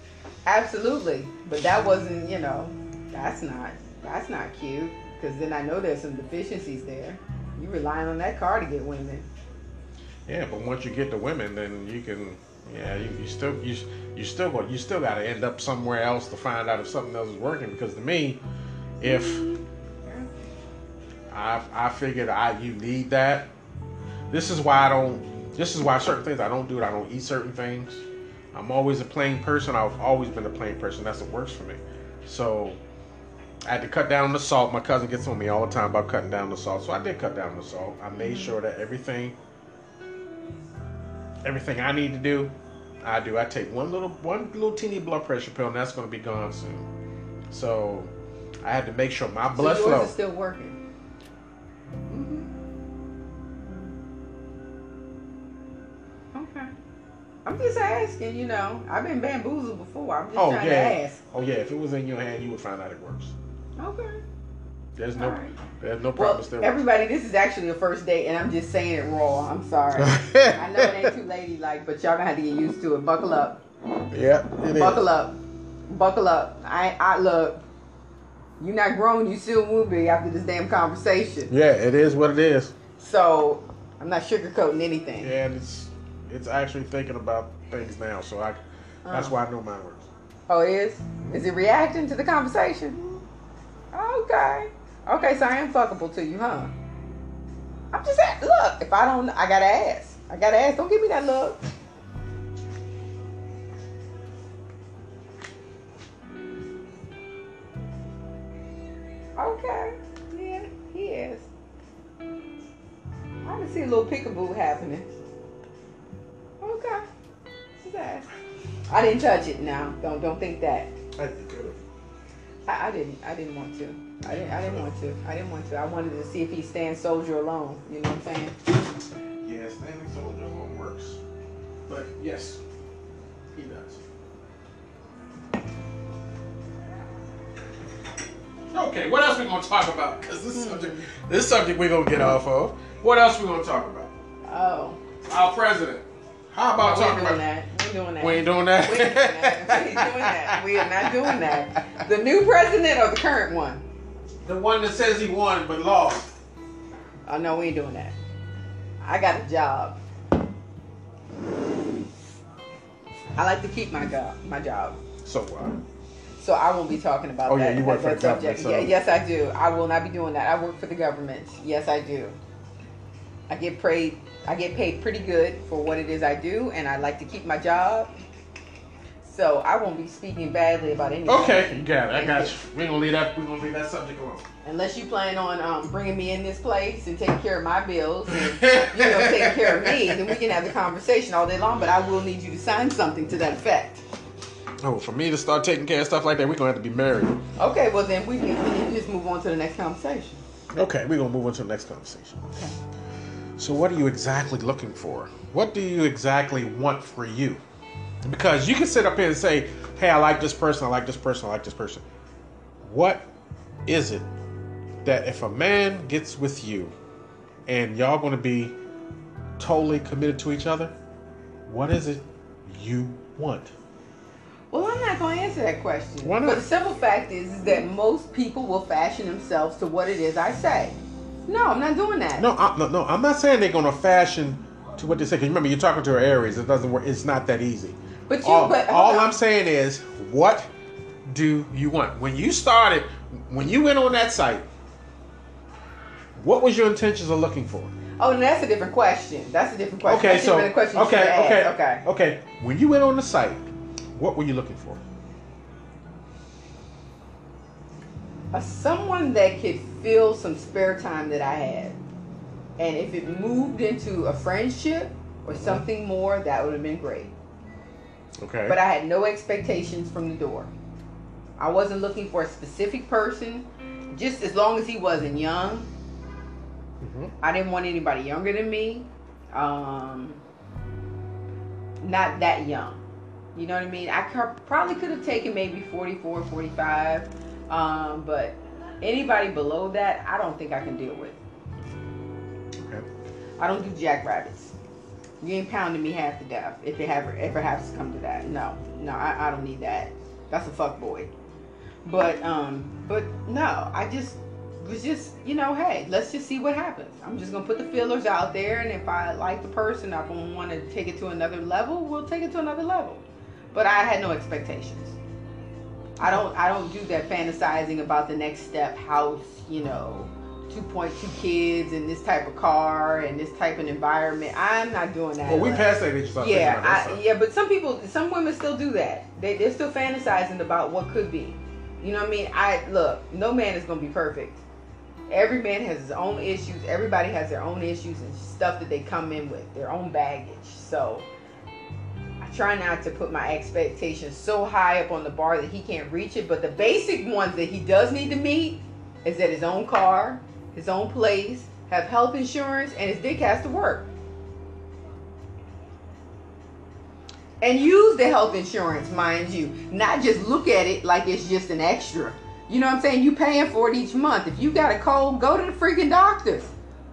Absolutely, but that wasn't, you know, that's not that's not cute. Because then I know there's some deficiencies there. You relying on that car to get women. Yeah, but once you get the women, then you can. Yeah, you, you still you you still go you still got to end up somewhere else to find out if something else is working. Because to me, if I I figured I you need that. This is why I don't. This is why certain things I don't do. it. I don't eat certain things. I'm always a plain person. I've always been a plain person. That's what works for me. So I had to cut down the salt. My cousin gets on me all the time about cutting down the salt. So I did cut down the salt. I made sure that everything everything I need to do, I do. I take one little one little teeny blood pressure pill and that's gonna be gone soon. So I had to make sure my blood so yours flow. is still working. hmm Okay. I'm just asking, you know. I've been bamboozled before. I'm just Oh trying yeah. to ask. Oh yeah, if it was in your hand you would find out it works. Okay. There's no Alright. there's no Well, problem everybody, this is actually a first date, and I'm just saying it raw. I'm sorry. [laughs] I know it ain't too ladylike, but y'all gonna have to get used to it. Buckle up. yeah, it is. Buckle up. Buckle up. I, I look. You're not grown. You still will be after this damn conversation. Yeah, it is what it is. So I'm not sugarcoating anything. Yeah, and it's it's actually thinking about things now, so I that's Uh. why I know my words. Oh, it is? Is it reacting to the conversation? Okay. Okay, so I am fuckable to you, huh? I'm just at, look, if I don't, I gotta ask. I gotta ask. Don't give me that look. Okay. Yeah, he is. I can see a little peekaboo happening. Okay. Just ask. I didn't touch it now. Don't don't think that. I is. I, I didn't. I didn't want to. I didn't. I didn't want to. I didn't want to. I wanted to see if he stands soldier alone. You know what I'm saying? Yeah, standing soldier alone works. But yes, he does. Okay, what else we gonna talk about? Because this hmm. subject, this subject we gonna get off of. What else we gonna talk about? Oh. Our president. How about talking about? that. We ain't doing that. We ain't doing that. We ain't doing that. We ain't doing that. We are not doing that. The new president or the current one? The one that says he won but lost. Oh no, we ain't doing that. I got a job. I like to keep my job. My job. So what? So I won't be talking about Oh, that. yeah, you work that, for the that government, subject. so- Yeah, yes, I do. I will not be doing that. I work for the government. Yes, I do. I get paid. I get paid pretty good for what it is I do, and I like to keep my job. So I won't be speaking badly about anything. Okay, you got it. I got you. We're gonna leave that. We're gonna leave that subject alone. Unless you plan on um, bringing me in this place and taking care of my bills and [laughs] you know taking care of me, then we can have the conversation all day long. But I will need you to sign something to that effect. Oh, for me to start taking care of stuff like that, we're gonna have to be married. Okay, well then we can, we can just move on to the next conversation. Okay, we're gonna move on to the next conversation. Okay. So, what are you exactly looking for? What do you exactly want for you? Because you can sit up here and say, "Hey, I like this person. I like this person. I like this person." What is it that if a man gets with you and y'all gonna be totally committed to each other, what is it you want? Well, I'm not going to answer that question. Why not? But the simple fact is, is that most people will fashion themselves to what it is I say. No, I'm not doing that. No, I, no, no. I'm not saying they're gonna fashion to what they say. Because remember, you're talking to her Aries. It doesn't work. It's not that easy. But you, all, but all on. I'm saying is, what do you want? When you started, when you went on that site, what was your intentions of looking for? Oh, and that's a different question. That's a different question. Okay, That's so a different question okay, okay, okay. okay. When you went on the site, what were you looking for? Uh, someone that could fill some spare time that I had, and if it moved into a friendship or something more, that would have been great. Okay. But I had no expectations from the door. I wasn't looking for a specific person, just as long as he wasn't young. Mhm. I didn't want anybody younger than me. Um, not that young. You know what I mean? I probably could have taken maybe 44, 45. Um, but anybody below that, I don't think I can deal with. Okay. I don't do jackrabbits. You ain't pounding me half to death if it ever ever has to come to that. No, no, I, I don't need that. That's a fuck boy. But um, but no, I just was just you know, hey, let's just see what happens. I'm just gonna put the feelers out there, and if I like the person, I'm gonna want to take it to another level. We'll take it to another level. But I had no expectations. I don't I don't do that fantasizing about the next step, house, you know, 2.2 kids and this type of car and this type of environment. I'm not doing that. Well, we passed that age. yeah, I, yeah, but some people, some women still do that. They they're still fantasizing about what could be. You know what I mean? I look, no man is gonna be perfect. Every man has his own issues. Everybody has their own issues and stuff that they come in with, their own baggage. So I try not to put my expectations so high up on the bar that he can't reach it. But the basic ones that he does need to meet is that his own car, his own place, have health insurance, and his dick has to work. and use the health insurance, mind you. Not just look at it like it's just an extra. You know what I'm saying? You paying for it each month. If you got a cold, go to the freaking doctor.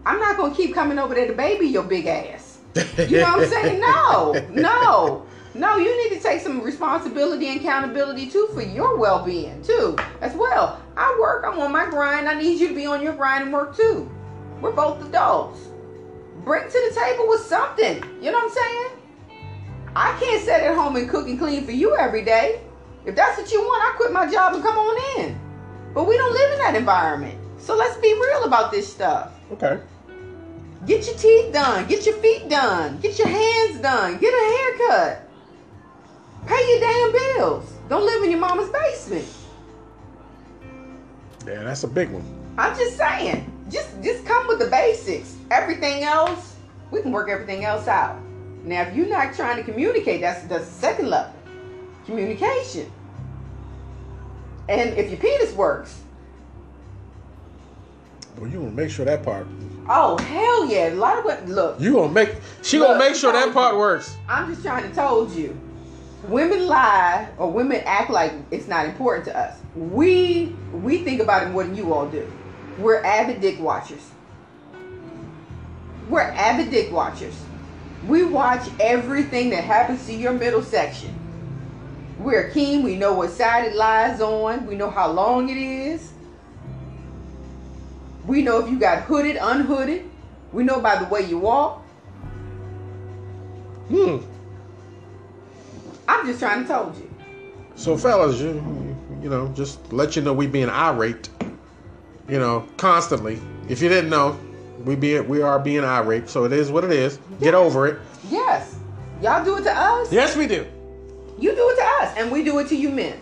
I'm not gonna keep coming over there to baby your big ass. You know what I'm saying? No, no, no. You need to take some responsibility and accountability too for your well-being too, as well. I work. I'm on my grind. I need you to be on your grind and work too. We're both adults. Bring to the table with something. You know what I'm saying? I can't sit at home and cook and clean for you every day. If that's what you want, I quit my job and come on in. But we don't live in that environment. So let's be real about this stuff. Okay. Get your teeth done. Get your feet done. Get your hands done. Get a haircut. Pay your damn bills. Don't live in your mama's basement. Yeah, that's a big one. I'm just saying. Just just come with the basics. Everything else, we can work everything else out. Now, if you're not trying to communicate, that's the second level. Communication. And if your penis works, Well, you gonna make sure that part. oh hell yeah! A lot of what look. You gonna make. She Look, gonna make sure that part works. I'm just trying to told you. Women lie or women act like it's not important to us. We we think about it more than you all do. We're avid dick watchers. We're avid dick watchers. We watch everything that happens to your middle section. We're keen. We know what side it lies on. We know how long it is. We know if you got hooded, unhooded. We know by the way you walk. Hmm. I'm just trying to told you. So, fellas, you you know, just let you know we being irate, you know, constantly. If you didn't know, we be we are being irate. So it is what it is. Get over it. Yes. Y'all do it to us. Yes, we do. You do it to us, and we do it to you men.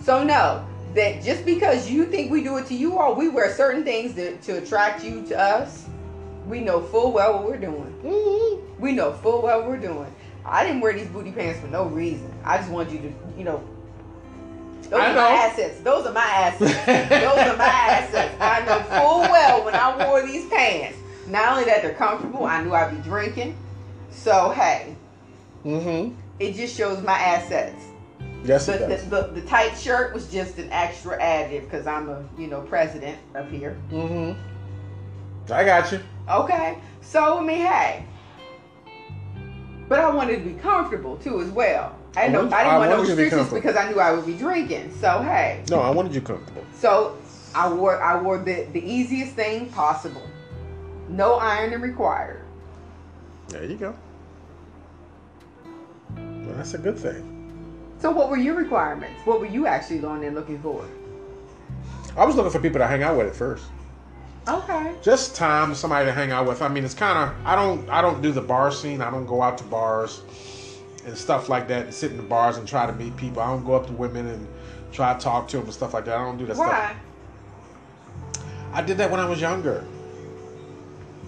So know that just because you think we do it to you all, we wear certain things to, to attract you to us. We know full well what we're doing. Mm-hmm. We know full well what we're doing. I didn't wear these booty pants for no reason. I just want you to, you know, those I are know. my assets. Those are my assets. [laughs] Those are my assets. I know full well when I wore these pants. Not only that they're comfortable, I knew I'd be drinking. So hey, Mm-hmm. it just shows my assets. Yes, The, it does. the, the, the tight shirt was just an extra additive because I'm a you know president up here. Mm-hmm. I got you. Okay, so I mean, hey, but I wanted to be comfortable too as well. I didn't, I know, want- I didn't I want no wanted be restrictions because I knew I would be drinking. So hey, No, I wanted you comfortable. so I wore I wore the the easiest thing possible. No ironing required. There you go. Well, that's a good thing. So what were your requirements? What were you actually going in looking for? I was looking for people to hang out with at first. Okay. Just time, somebody to hang out with. I mean, it's kind of I don't I don't do the bar scene. I don't go out to bars and stuff like that and sit in the bars and try to meet people. I don't go up to women and try to talk to them and stuff like that. I don't do that Why? stuff. I did that when I was younger.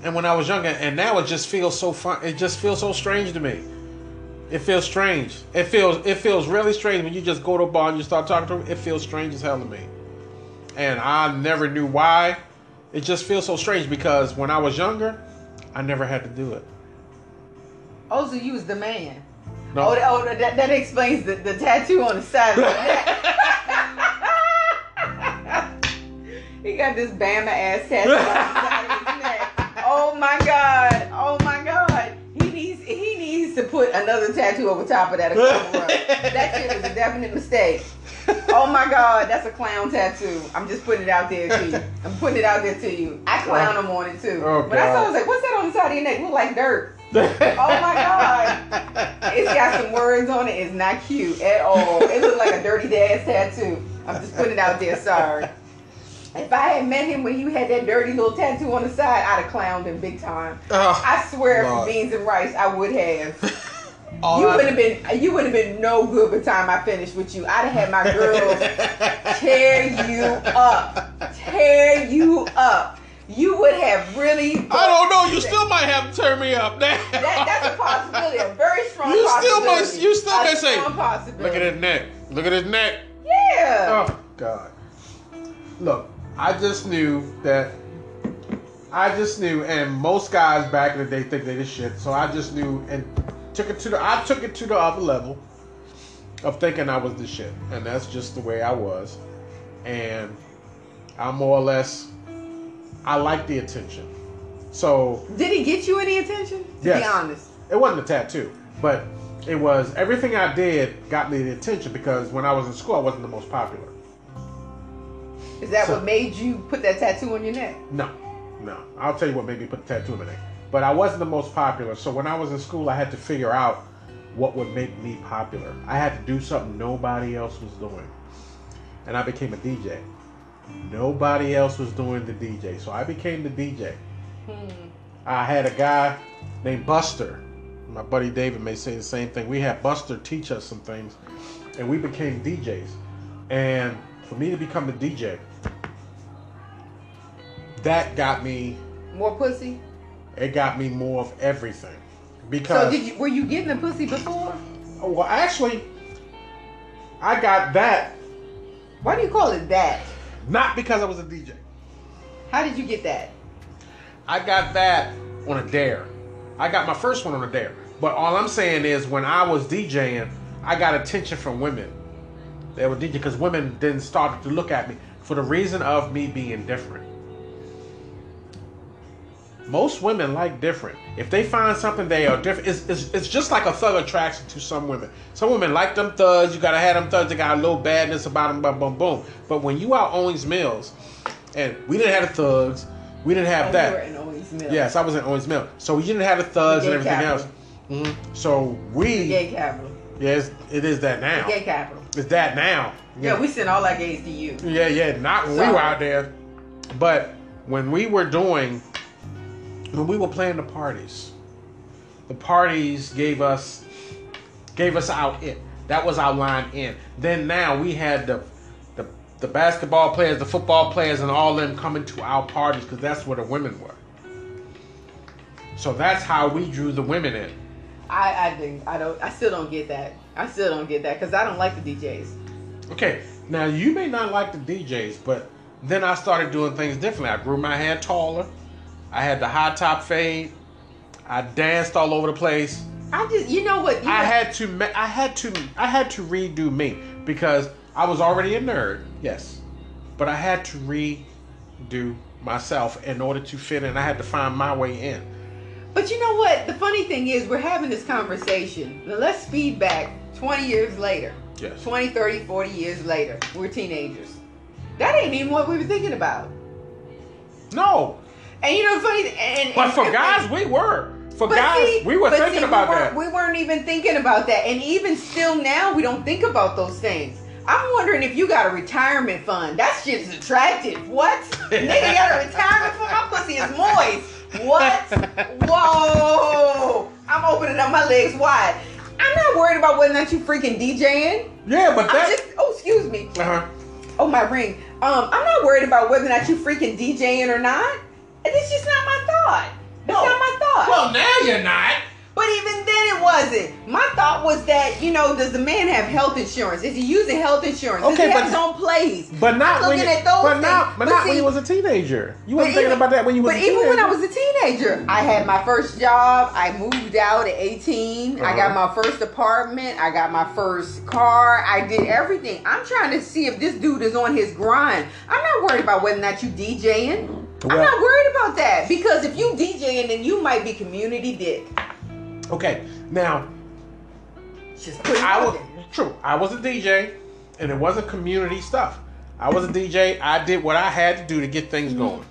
And when I was younger, and now it just feels so fun. It just feels so strange to me. It feels strange. It feels it feels really strange when you just go to a bar and you start talking to them. It feels strange as hell to me. And I never knew why. It just feels so strange because when I was younger, I never had to do it. Oh, so you was the man. No. Oh, oh that, oh, that, that explains the, the tattoo on the side of [laughs] he got this Bama ass tattoo on the side of his neck. Oh my god. Oh my god. He needs he needs to put another tattoo over top of that. to cover up. That shit is a definite mistake. [laughs] Oh my god, that's a clown tattoo. I'm just putting it out there to you. [laughs] I'm putting it out there to you. I clown them on it too. Oh, when I saw I was like, what's that on the side of your neck? Look like dirt. [laughs] Oh my god. It's got some words on it. It's not cute at all. It looks like a dirty dad's tattoo. I'm just putting it out there. Sorry. If I had met him when he had that dirty little tattoo on the side, I'd have clowned him big time. Oh, I swear, for beans and rice, I would have. All you would have been. Uh, you would have been no good by the time I finished with you. I'd have had my girls [laughs] tear you up, tear you up. You would have really. I don't know. You still might have to turn me up. That, that's a possibility, a very strong You still may- you still a may say, possibility. Look at his neck. Look at his neck. Yeah. Oh God. Look, I just knew that. I just knew, and most guys back in the day think they this shit. So I just knew and took it to the. I took it to the other level of thinking I was the shit, and that's just the way I was. And I'm more or less, I like the attention. So Did he get you any attention? To Yes. be honest. it wasn't a tattoo, but it was everything I did got me the attention because when I was in school, I wasn't the most popular. Is that So- what made you put that tattoo on your neck? No, no. I'll tell you what made me put the tattoo on my neck. But I wasn't the most popular, so when I was in school, I had to figure out what would make me popular. I had to do something nobody else was doing, and I became a DJ. Nobody else was doing the DJ, so I became the DJ. Hmm. I had a guy named Buster. My buddy David may say the same thing. We had Buster teach us some things, and we became DJs. And for me to become a DJ, that got me. More pussy? It got me more of everything. So Because did you were you getting the pussy before? oh, well, actually, I got that Why do you call it that? not because I was a DJ. How did you get that? I got that on a dare. I got my first one on a dare. But all I'm saying is when I was DJing, I got attention from women. They were DJ because women then started to look at me for the reason of me being different. Most women like different. If they find something they are different, it's, it's, it's just like a thug attraction to some women. Some women like them thugs. You gotta have them thugs. They got a little badness about them. Boom, boom, boom. But when you out Owings Mills, and we didn't have the thugs, we didn't have Oh, that. you were in Owings Mills. Yes, I was in Owings Mill. So we didn't have the thugs The and everything else. capital. hmm So The we, gay capital. yes, it is that The now. gay capital. It's that now. Yeah, we sent all our gays to you. Yeah, yeah, not when we were out there. But when we were doing, when we were playing the parties, the parties gave us, gave us our it. That was our line in. Then now we had the, the, the basketball players, the football players, and all them coming to our parties because that's where the women were. So that's how we drew the women in. I, I think I don't. I still don't get that. I still don't get that because I don't like the DJs. Okay, now you may not like the DJs, but then I started doing things differently. I grew my hair taller. I had the high top fade. I danced all over the place. I just, you know what? You I know- had to, I had to, I had to redo me because I was already a nerd, yes, but I had to redo myself in order to fit in. I had to find my way in. But you know what? The funny thing is, we're having this conversation. Now let's speed back 20 years later. Yes. 20, 30, 40 years later. We're teenagers. That ain't even what we were thinking about. No, And you know, funny and, but for and- guys, we were. For guys, see- we were thinking see, about we that. We weren't even thinking about that. And even still now, we don't think about those things. I'm wondering if you got a retirement fund. That shit's attractive. What? [laughs] Nigga got a retirement fund? My pussy is moist. What? Whoa. I'm opening up my legs wide. I'm not worried about whether or not you freaking DJing. yeah, but that. just, oh, excuse me. uh-huh. Oh, my ring. Um, I'm not worried about whether or not you freaking DJing or not. And it's just not my thought. That's No. not my thought. Well, now you're not. But even then, it wasn't. My thought was that you know, does the man have health insurance? Is he using health insurance? Okay, does he but- have his own place? But not when looking you, at those but not, but But not when see- you was a teenager. You wasn't thinking even- about that when you was But a even teenager. when I was a teenager, I had my first job. I moved out at 18. I got Uh-huh. my first apartment. I got my first car. I did everything. I'm trying to see if this dude is on his grind. I'm not worried about whether or not you DJing. I'm not worried about that because if you DJing, then you might be community dick. okay, now Just put I was true. I was a DJ, and it wasn't community stuff. I was a DJ. I did what I had to do to get things Mm-hmm. going.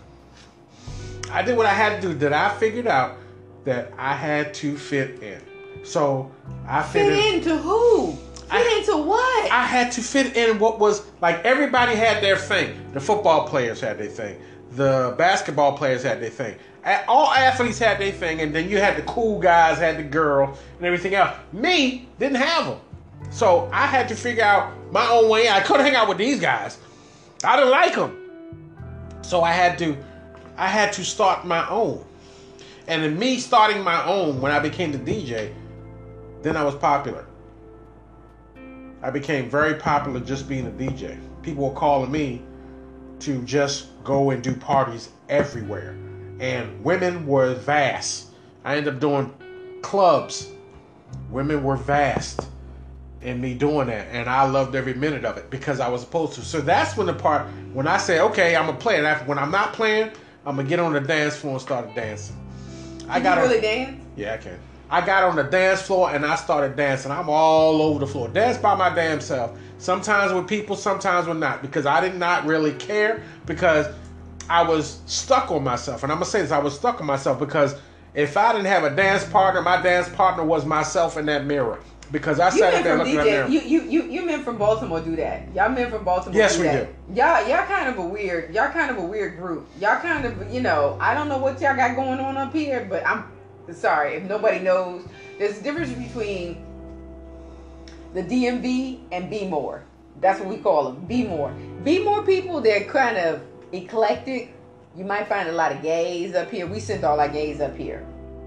I did what I had to do. That I figured out that I had to fit in. So I fit, Fit in. into who? Fit I- into what? I had to fit in what was like everybody had their thing. The football players had their thing. The basketball players had their thing. All athletes had their thing, and then you had the cool guys, had the girl, and everything else. Me didn't have them, so I had to figure out my own way. I couldn't hang out with these guys. I didn't like them, so I had to, I had to start my own. And in me starting my own, when I became the DJ, then I was popular. I became very popular just being a DJ. People were calling me to just go and do parties everywhere. And women were vast. I ended up doing clubs. Women were vast in me doing that. And I loved every minute of it because I was supposed to. So that's when the part, when I say, okay, I'm going to play it. After, when I'm not playing, I'm going to get on the dance floor and start dancing. I got on- really dance? yeah, I can. I got on the dance floor and I started dancing. I'm all over the floor. Dance by my damn self. Sometimes with people, sometimes with not. Because I did not really care because I was stuck on myself. And I'm gonna say this, I was stuck on myself because if I didn't have a dance partner, my dance partner was myself in that mirror. Because I You sat there looking at mirror. You, you you you men from Baltimore do that. Y'all men from Baltimore. Yes, do we that. Y'all y'all kind of a weird. Y'all kind of a weird group. Y'all kind of you know. I don't know what y'all got going on up here, but I'm sorry if nobody knows. There's a difference between the DMV and Be more. That's what we call them. Be more. Be more people. They're kind of eclectic. You might find a lot of gays up here. We sent all our gays up here.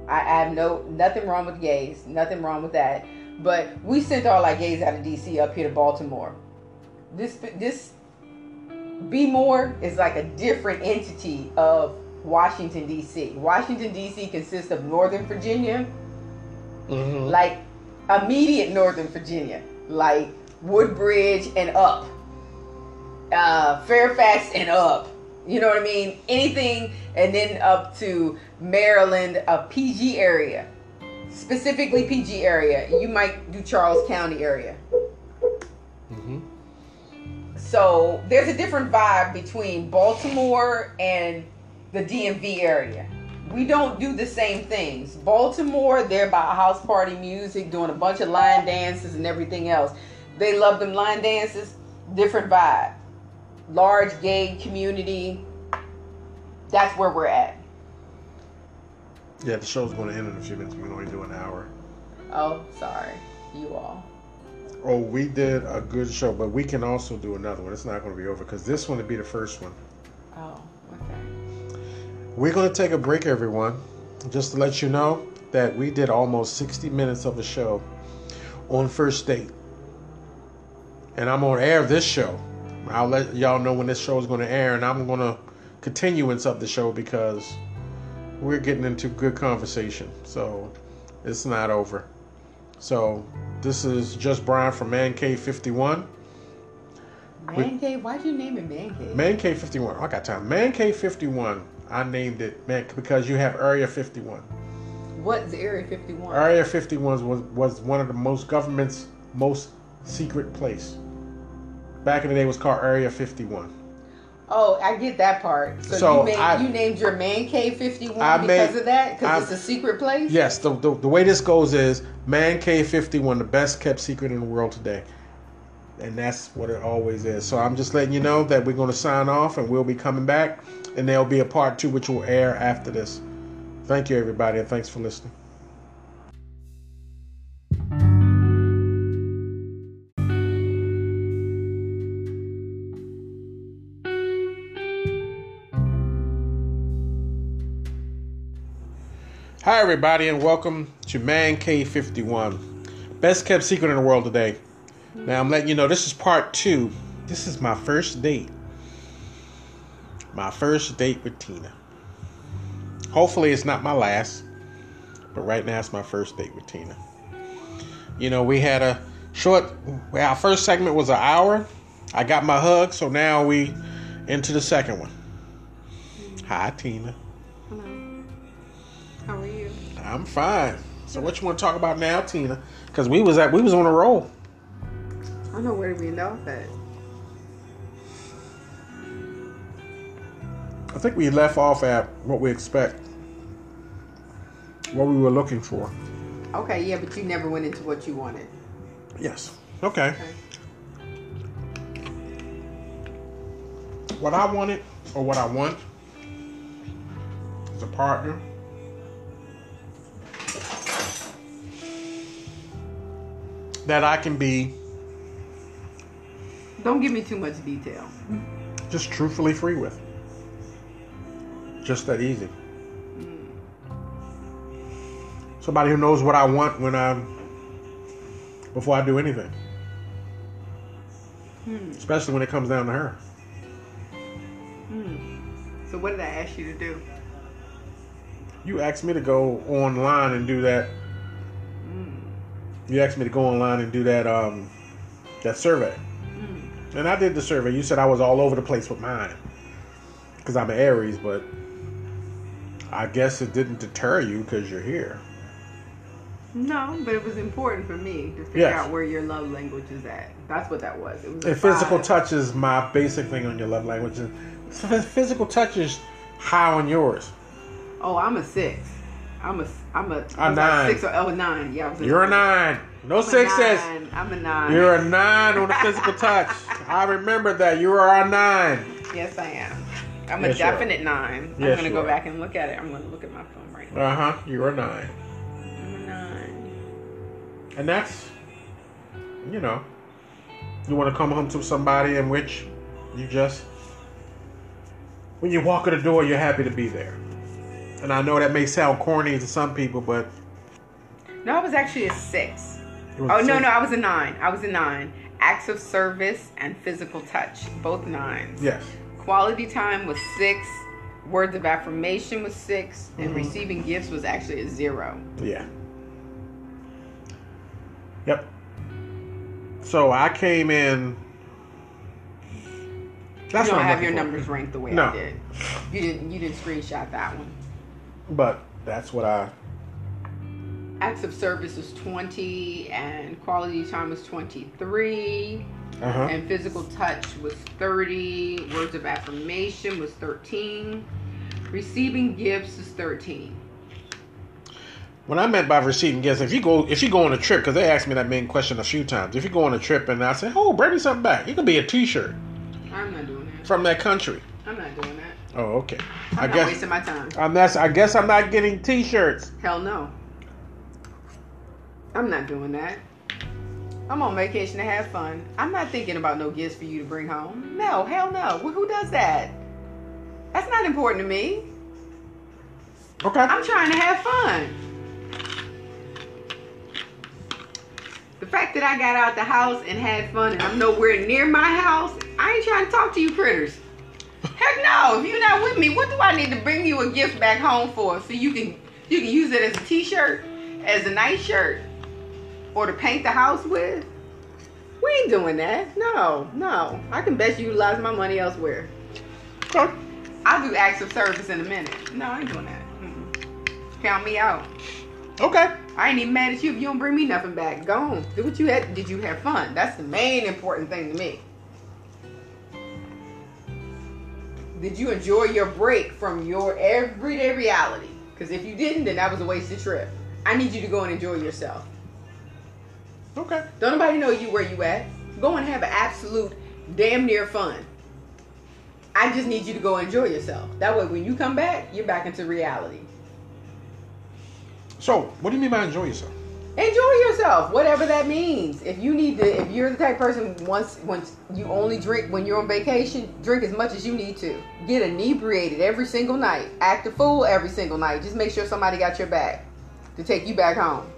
I, I have no nothing wrong with gays. Nothing wrong with that. But we sent all our gays out of DC up here to Baltimore. This this Be More is like a different entity of Washington DC. Washington DC consists of Northern Virginia, Mhm. like immediate Northern Virginia. like Woodbridge and up, uh, Fairfax and up. You know what I mean? Anything, and then up to Maryland, a PG area, specifically PG area. You might do Charles County area. Mm-hmm. So there's a different vibe between Baltimore and the DMV area. We don't do the same things. Baltimore, they're about house party music, doing a bunch of line dances and everything else. They love them line dances. Different vibe. Large gay community. That's where we're at. Yeah, the show's going to end in a few minutes. We can only do an hour. Oh, sorry, you all. Oh, we did a good show, but we can also do another one. It's not going to be over because this one will be the first one. Oh. We're going to take a break, everyone. Just to let you know that we did almost 60 minutes of a show on first date. And I'm going to air this show. I'll let y'all know when this show is going to air, and I'm going to continuance of the show because we're getting into good conversation. So it's not over. So this is just Brian from Man Cave 51. Man cave? Why'd you name it man cave? Man Cave 51. I got time. Man Cave 51. I named it man because you have Area 51. What's Area 51? Area 51 was was one of the most government's most secret place. Back in the day, it was called Area 51. Oh, I get that part. So, So, you, made, I- you named your man cave 51 I because made- of that? Because it's a secret place? Yes, the, the the way this goes is Man Cave 51, the best kept secret in the world today. And that's what it always is. So I'm just letting you know that we're going to sign off and we'll be coming back. And there'll be a part two which will air after this. Thank you, everybody, and thanks for listening. Hi, everybody, and welcome to Man Cave 51, Best kept secret in the world today. Now, I'm letting you know this is part two. This is my first date. My first date with Tina. Hopefully, it's not my last, but right now, it's my first date with Tina. You know, we had a short, well, our first segment was an hour. I got my hug, so now we into the second one. Hi, Tina. Hello. How are you? I'm fine. So what you want to talk about now, Tina? Because we was at we was on a roll. I don't know where to be off at. I think we left off at what we expect, what we were looking for. Okay, yeah, but you never went into what you wanted. Yes. Okay. Okay. What I wanted, or what I want, is a partner that I can be Don't give me too much detail. just truthfully free with. Just that easy. Somebody who knows what I want when I'm before I do anything. Hmm. Especially when it comes down to her. Hmm. So what did I ask you to do? You asked me to go online and do that. Hmm. You asked me to go online and do that um that survey. And I did the survey. You said I was all over the place with mine. Because I'm an Aries, but I guess it didn't deter you because you're here. No, but it was important for me to figure Yes. out where your love language is at. That's what that was. It was And physical five. touch is my basic thing on your love language. Physical touch is high on yours. Oh, I'm a six. I'm a. I'm a. A nine. Six or oh, a nine. Yeah, I was You're a nine. No I'm nine. I'm a nine. You're a nine on the physical touch. [laughs] I remember that. You are a nine. Yes, I am. I'm Yes, a definite nine. I'm gonna you go are. back and look at it. I'm gonna look at my phone right now. Uh huh. You're a nine. I'm a nine. And that's, you know, you want to come home to somebody in which you just, when you walk in the door, you're happy to be there. And I know that may sound corny to some people, but No, I was actually a six. Oh no, no, I was a nine. I was a nine. Acts of service and physical touch, both nines. Yes. Quality time was six. Words of affirmation was 6 and Mhm. receiving gifts was actually a zero. Yeah. Yep. So I came in. That's you don't have your for. numbers ranked the way No. I did. You didn't. You didn't screenshot that one. But that's what I. Acts of service was 20, and quality time was 23, Uh huh. and physical touch was 30. Words of affirmation was 13. Receiving gifts is 13. What I meant by receiving gifts, if you go if you go on a trip, because they asked me that main question a few times. If you go on a trip and I say, "Oh, bring me something back," it could be a T-shirt I'm not doing that. from that country. I'm not doing that. Oh, okay. I'm I not guess wasting my time. I'm that's. I guess I'm not getting T-shirts. Hell no. I'm not doing that. I'm on vacation to have fun. I'm not thinking about no gifts for you to bring home. No, hell no. Well, who does that? That's not important to me. Okay. I'm trying to have fun. The fact that I got out the house and had fun and I'm nowhere near my house, I ain't trying to talk to you critters. Heck no, if you're not with me, what do I need to bring you a gift back home for? So you can you can use it as a t-shirt, as a nice shirt, or to paint the house with? We ain't doing that. No, no. I can best utilize my money elsewhere. Okay. I'll do acts of service in a minute. No, I ain't doing that. Mm-mm. Count me out. Okay. I ain't even mad at you if you don't bring me nothing back. Go on. Do what you had. Did you have fun? That's the main important thing to me. Did you enjoy your break from your everyday reality? Because if you didn't, then that was a wasted trip. I need you to go and enjoy yourself. Okay. Don't nobody know you where you at. Go and have an absolute damn near fun. I just need you to go enjoy yourself. That way, when you come back, you're back into reality. So, what do you mean by enjoy yourself? Enjoy yourself, whatever that means. If you need to, if you're the type of person once once you only drink when you're on vacation, drink as much as you need to. Get inebriated every single night. Act a fool every single night. Just make sure somebody got your back to take you back home.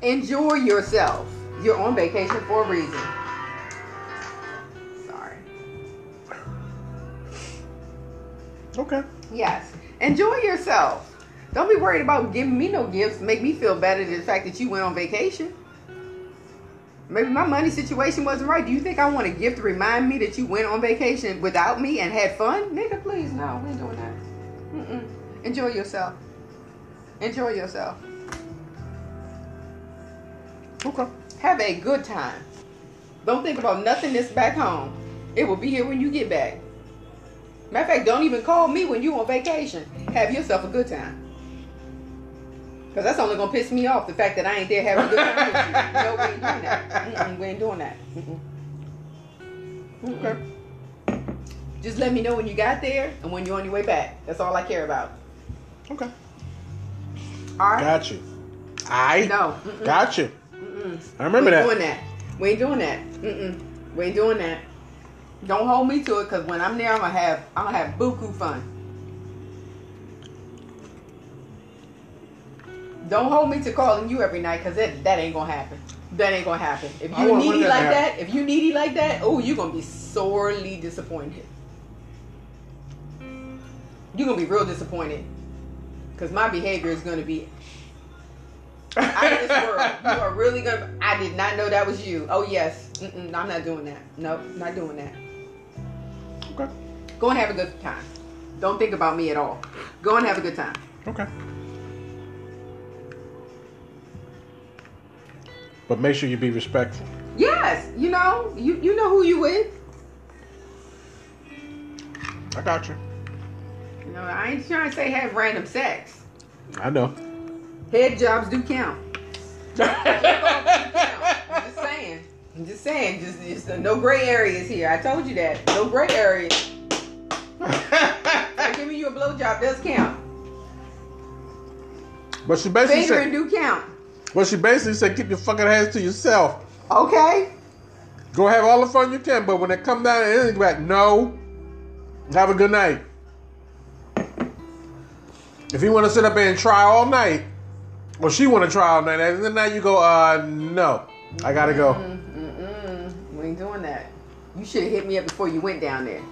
Enjoy yourself. You're on vacation for a reason. Sorry. Okay. Yes. Enjoy yourself. Don't be worried about giving me no gifts. Make me feel better than the fact that you went on vacation. Maybe my money situation wasn't right. Do you think I want a gift to remind me that you went on vacation without me and had fun? Nigga, please, no, we ain't doing that. Mm-mm. Enjoy yourself. Enjoy yourself. Okay. Have a good time. Don't think about nothing that's back home. It will be here when you get back. Matter of fact, don't even call me when you on vacation. Have yourself a good time. Cause that's only gonna piss me off the fact that I ain't there having a good time with you. [laughs] No, we ain't doing that. Mm-mm, we ain't doing that. Mm-mm. Okay. Just let me know when you got there and when you're on your way back. That's all I care about. Okay. All right. Got you. I No. Mm-mm. got you. Mm-mm. I remember that. we that. ain't doing that. We ain't doing that. Mm-mm. We ain't doing that. Don't hold me to it, cause when I'm there, I'm gonna have I'm gonna have buku fun. Don't hold me to calling you every night, cause that that ain't gonna happen. That ain't gonna happen. If you needy like happen. that, if you needy like that, oh, you're gonna be sorely disappointed. You're gonna be real disappointed, cause my behavior is gonna be out of this world. You are really gonna. I did not know that was you. Oh yes, Mm-mm, I'm not doing that. Nope, not doing that. Okay. Go and have a good time. Don't think about me at all. Go and have a good time. Okay. But make sure you be respectful. Yes, you know, you you know who you with. I got you. You know, I ain't trying to say have random sex. I know. Head jobs do count. I'm [laughs] just saying. I'm just saying. Just, just uh, no gray areas here. I told you that. No gray areas. Like, giving you a blowjob does count. but she basically Fingering said, do count. well, she basically said, keep your fucking hands to yourself. Okay. Go have all the fun you can, but when it come down anything back, no. Have a good night. If you want to sit up and try all night, or she want to try all night, and then now you go, uh, no, I gotta go. Mm-mm. We ain't doing that. You should have hit me up before you went down there.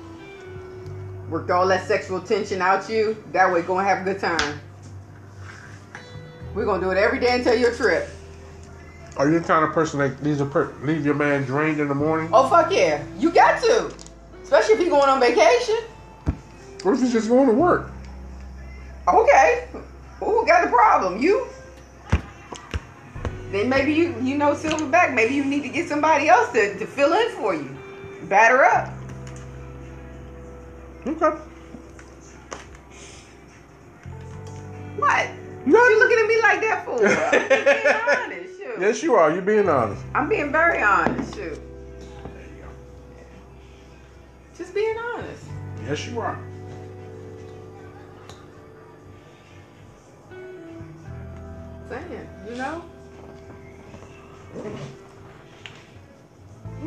Worked all that sexual tension out you. That way, gonna have a good time. We're gonna do it every day until your trip. Are you the kind of person that leaves a per- leave your man drained in the morning? Oh fuck yeah, you got to, especially if you're going on vacation. What if he's just going to work? Okay, who got the problem? You? Then maybe you you know Silverback. Maybe you need to get somebody else to, to fill in for you. Batter up. Okay. What? You looking at me like that for? [laughs] I'm being honest. Shoot. Yes, you are. You're being honest. I'm being very honest. Shoot. Just being honest. Yes, you are. Saying, you know.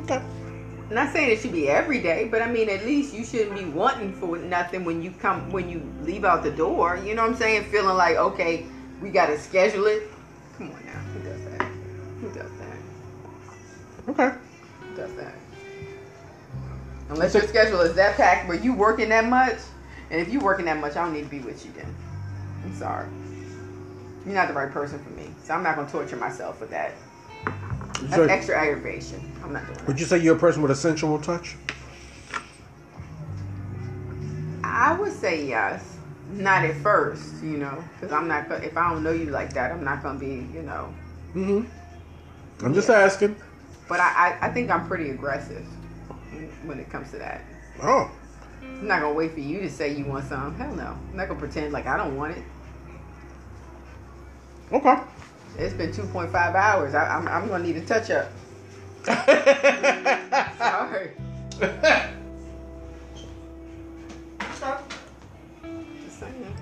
Okay. Not saying it should be every day, but I mean at least you shouldn't be wanting for nothing when you come when you leave out the door. You know what I'm saying? Feeling like okay, we gotta schedule it. Come on now, who does that? Who does that? Okay. Who does that? Unless your schedule is that packed where you working that much, and if you working that much, I don't need to be with you then. I'm sorry. You're not the right person for me, so I'm not gonna torture myself with that. That's So, extra aggravation. I'm not doing that. would you say you're a person with a sensual touch? I would say yes. Not at first, you know, because I'm not. If I don't know you like that, I'm not gonna be, you know. Mm-hmm. I'm just Yeah. asking. But I, I, I think I'm pretty aggressive when- when it comes to that. Oh. I'm not gonna wait for you to say you want some. Hell no. I'm not gonna pretend like I don't want it. Okay. It's been 2.5 hours. I, I'm, I'm gonna need a touch up. Sorry. Just saying.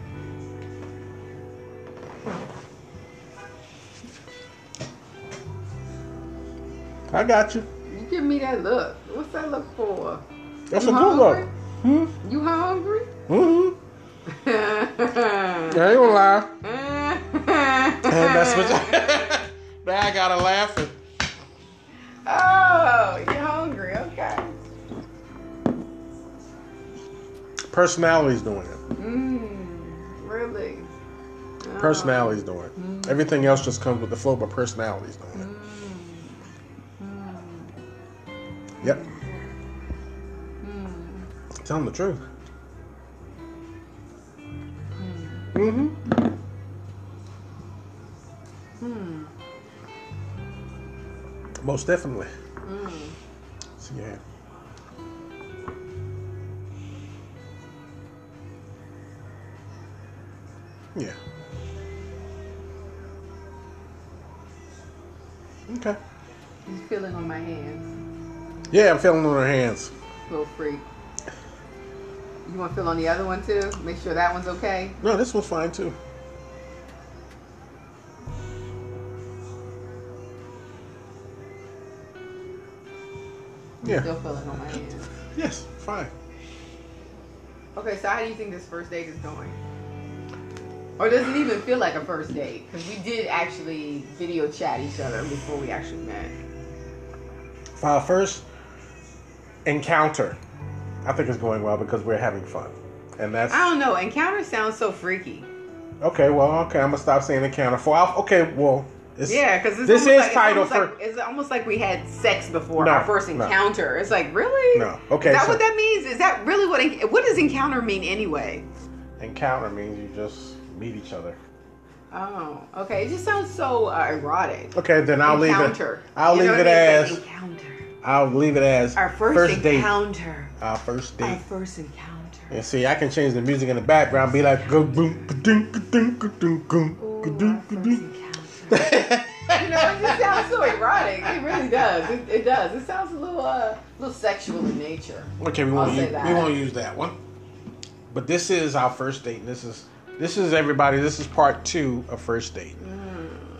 I got you. You give me that look. What's that look for? That's You a good look. hungry? Hmm? You hungry? Mm-hmm. I ain't gonna lie. And that's what. [laughs] [laughs] now I gotta laugh. And, oh, you're hungry. Okay. personality's doing it. Mmm. Really? Oh. Personality's doing it. Mm. Everything else just comes with the flow, but personality's doing it. Mm. Yep. Mm. Tell them the truth. Mm-hmm. Most definitely. Mm. So, yeah. Yeah. Okay. He's feeling on my hands. Yeah, I'm feeling on her hands. Little freak. You want to feel on the other one too? Make sure that one's okay. No, this one's fine too. Yeah. Still feeling on my hands. Yes, fine. Okay, so how do you think this first date is going? Or does it even feel like a first date? Because we did actually video chat each other before we actually met. For our first encounter, I think it's going well because we're having fun. And that's I don't know. Encounter sounds so freaky. okay. Well, okay, I'm gonna stop saying encounter. For our, okay, well, it's, Yeah, because This is like, titled it's almost for- like, it's almost like we had sex before No, our first no. encounter. It's like really? No. Okay, Is that so- what that means? Is that really what? What does encounter mean anyway? encounter means you just meet each other. Oh, okay. It just sounds so uh, erotic. Okay, then I'll encounter. leave it. I'll You leave it mean? As. like encounter. I'll leave it as Our first, date. encounter. Our first Our first encounter. And see, I can change the music in the background. Be like, go boom, ka-ding, ka-ding, ka-ding, our first ka-ding. encounter. [laughs] you know, it just sounds so erotic. It really does. It, it does. It sounds a little, uh, little sexual in nature. Okay, we won't say use, that. we won't use that one. But this is our first date. And This is this is everybody. This is part two of first date.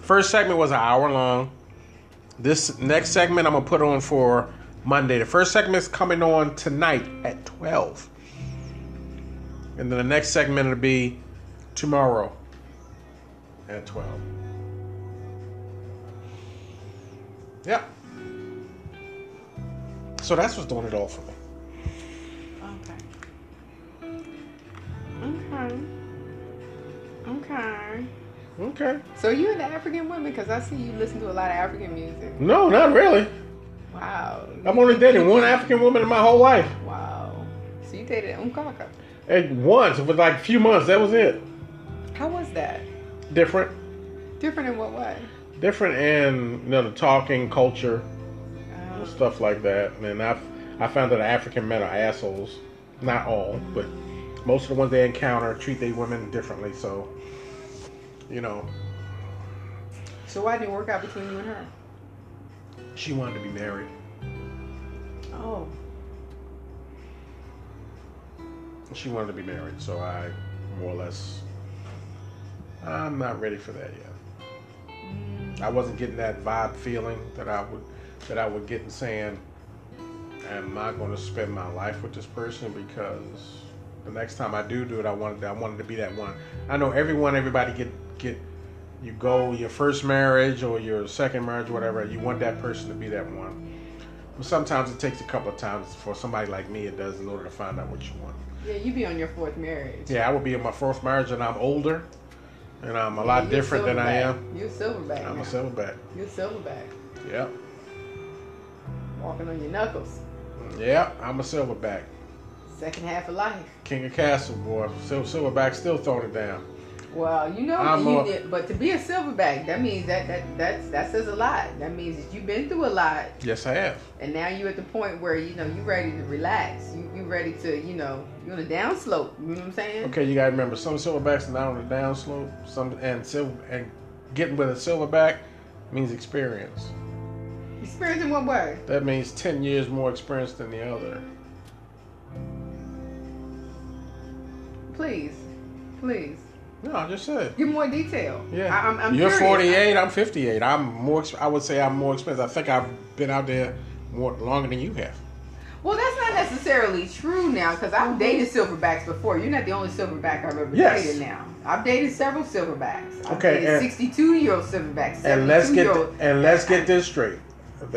First segment was an hour long. This next segment I'm gonna put on for Monday. The first segment is coming on tonight at twelve, and then the next segment will be tomorrow at twelve. Yep. So that's what's doing it all for me. Okay. Okay. Okay. Okay. So you into African women? Because I see you listen to a lot of African music. No, not really. Wow. I've only dated one African woman in my whole life. Wow. So you dated Umkaka. And once, it was like a few months. That was it. How was that? Different, Different in what way? Different in you know the talking culture and oh. stuff like that. And I, I found that African men are assholes. Not all, but most of the ones they encounter treat their women differently. So, you know, so why didn't it work out between you and her? she wanted to be married. Oh. She wanted to be married, so I more or less I'm not ready for that yet. I wasn't getting that vibe feeling that I would that I would get in saying I'm not going to spend my life with this person because the next time I do do it, I wanted I wanted to be that one. I know everyone, everybody get get you go your first marriage or your second marriage, whatever. You want that person to be that one. But sometimes it takes a couple of times for somebody like me. It does in order to find out what you want. Yeah, you be on your fourth marriage. Yeah, I would be in my fourth marriage, and I'm older, and I'm a lot you're different than I am. You're a silverback. I'm now. a silverback. You're a silverback. Yep. Walking on your knuckles. Yep, I'm a silverback. Second half of life. King of Castle, boy. Sil- Silverback still throwing it down. Well, you know, you a- did, but to be a silverback, that means that that that's, that says a lot. That means that you've been through a lot, Yes, I have. and now you're at the point where you know you're ready to relax. You you ready to you know you're on a downslope. You know what I'm saying? Okay, you gotta remember some silverbacks are not on the downslope. Some and silver and getting with a silverback means experience. Experience in what way? That means ten years more experience than the other. Please, please No, I just said. give more detail. Yeah, I, am I'm you're curious. 48. I'm 58. I'm more. I would say I'm more expensive. I think I've been out there more longer than you have. Well, that's not necessarily true now because I've dated silverbacks before. You're not the only silverback I've ever Yes. dated now. I've dated several silverbacks. I've Okay, dated and- 62 year old silverbacks. And let's get 72-year-old and let's get this straight.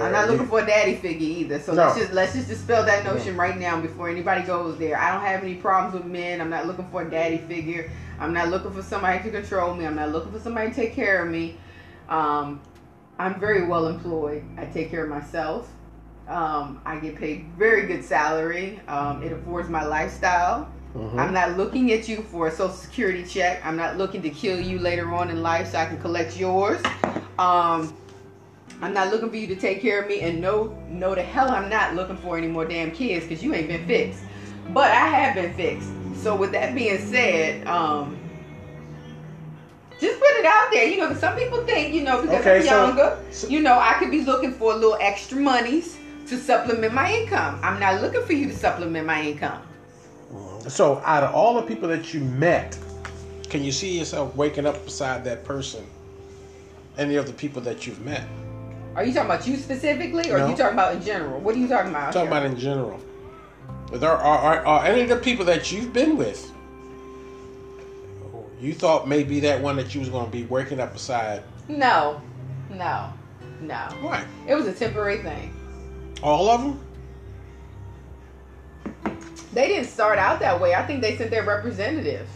I'm not looking for a daddy figure either. So No. let's just let's just dispel that notion right now before anybody goes there. I don't have any problems with men. I'm not looking for a daddy figure. I'm not looking for somebody to control me. I'm not looking for somebody to take care of me. Um, I'm very well employed. I take care of myself. Um, I get paid very good salary. Um, it affords my lifestyle. Mhm. I'm not looking at you for a social security check. I'm not looking to kill you later on in life so I can collect yours. Um, I'm not looking for you to take care of me, and no, no, the hell I'm not looking for any more damn kids because you ain't been fixed. But I have been fixed. So with that being said, um, just put it out there. You know, some people think, you know, because Okay, I'm so- younger, so- you know, I could be looking for a little extra monies to supplement my income. I'm not looking for you to supplement my income. Mm-hmm. So, out of all the people that you met, can you see yourself waking up beside that person? Any of the people that you've met? Are you talking about you specifically, or No. are you talking about in general? What are you talking about? I'm talking here? about in general. There, are, are, are any of the people that you've been with, you thought maybe that one that you was going to be waking up beside? No, no, no. Why? It was a temporary thing. All of them? They didn't start out that way. I think they sent their representative.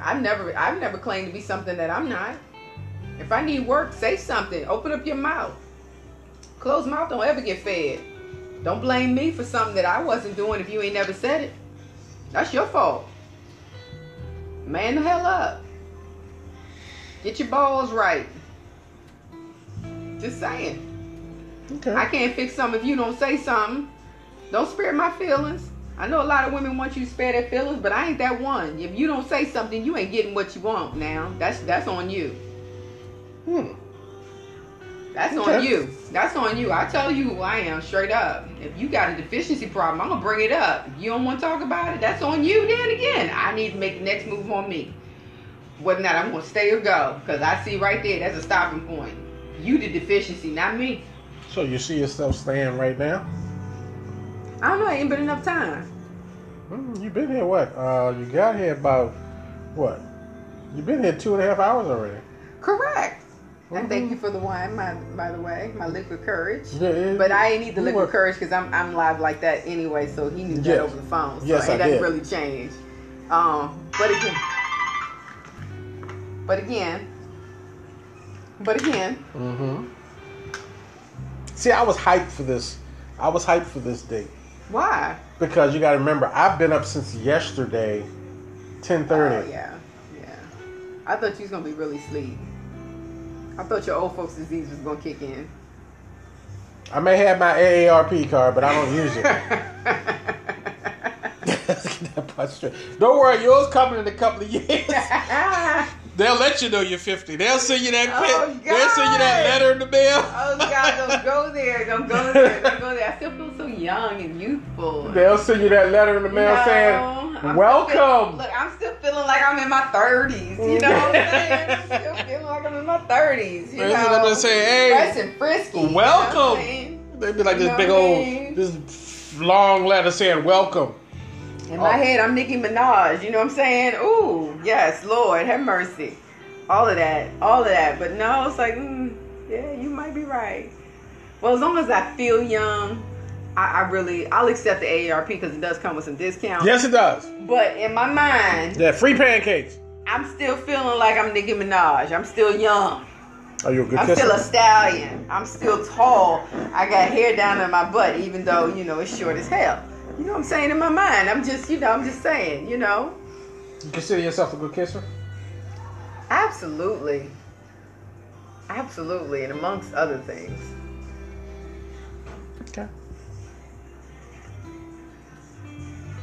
I've never, I've never claimed to be something that I'm not. If I need work, say something. Open up your mouth. Closed mouth don't ever get fed. Don't blame me for something that I wasn't doing if you ain't never said it. That's your fault. Man the hell up. Get your balls right. Just saying. Okay. I can't fix something if you don't say something. Don't spare my feelings. I know a lot of women want you to spare their feelings, but I ain't that one. If you don't say something, you ain't getting what you want now. That's that's on you. Hmm. That's on you. That's on you. I tell you who I am straight up. If you got a deficiency problem, I'm gonna bring it up. If you don't want to talk about it, that's on you. Then again, I need to make the next move on me. Whether or not I'm gonna stay or go, because I see right there that's a stopping point. You the deficiency, not me. So, you see yourself staying right now? I don't know. It ain't been enough time. Hmm, you've been here what? Uh, you got here about what? You've been here two and a half hours already. Correct. And thank Mhm. you for the wine, my, by the way, my liquid courage. Yeah, it- But I ain't need the liquid were- courage because I'm I'm live like that anyway. So he knew Yes. that over the phone. So Yes, it I doesn't did. really change. Um, but again, but again, But again, Mm-hmm. See, I was hyped for this. I was hyped for this date why? because you got to remember, I've been up since yesterday, ten thirty. Oh, yeah, yeah. I thought you was gonna be really sleep. I thought your old folks' disease was gonna kick in. I may have my AARP card, but I don't use it. [laughs] [laughs] That part's straight. don't worry, yours coming in a couple of years. [laughs] They'll let you know you're 50. They'll send you that Oh, pit. They'll send you that letter in the mail. Oh God, don't [laughs] go there. Don't go there. Don't go there. I still feel so young and youthful. They'll send you that letter in the mail No, saying, I'm "Welcome." feeling- look, I'm still feeling like I'm in my 30s. You know what I'm [laughs] saying? I'm still feeling like I'm in my 30s. You They'll know, send them and say, "Hey, fresh and frisky. you know what I'm saying? welcome." saying? They'd be like You this big old, mean? this long letter saying "Welcome." In my Oh. head, I'm Nicki Minaj. You know what I'm saying? Ooh, yes, Lord, have mercy. All of that, all of that. But no, it's like, mm, yeah, you might be right. Well, as long as I feel young, I, I really, I'll accept the AARP because it does come with some discount. Yes, it does. But in my mind, Yeah, free pancakes. I'm still feeling like I'm Nicki Minaj. I'm still young. Are you a good I'm kisser? still a stallion. I'm still tall. I got hair down in my butt, even though, you know, it's short as hell. You know what I'm saying? In my mind, I'm just, you know, I'm just saying, you know. you consider yourself a good kisser? Absolutely. Absolutely, and amongst other things. Okay.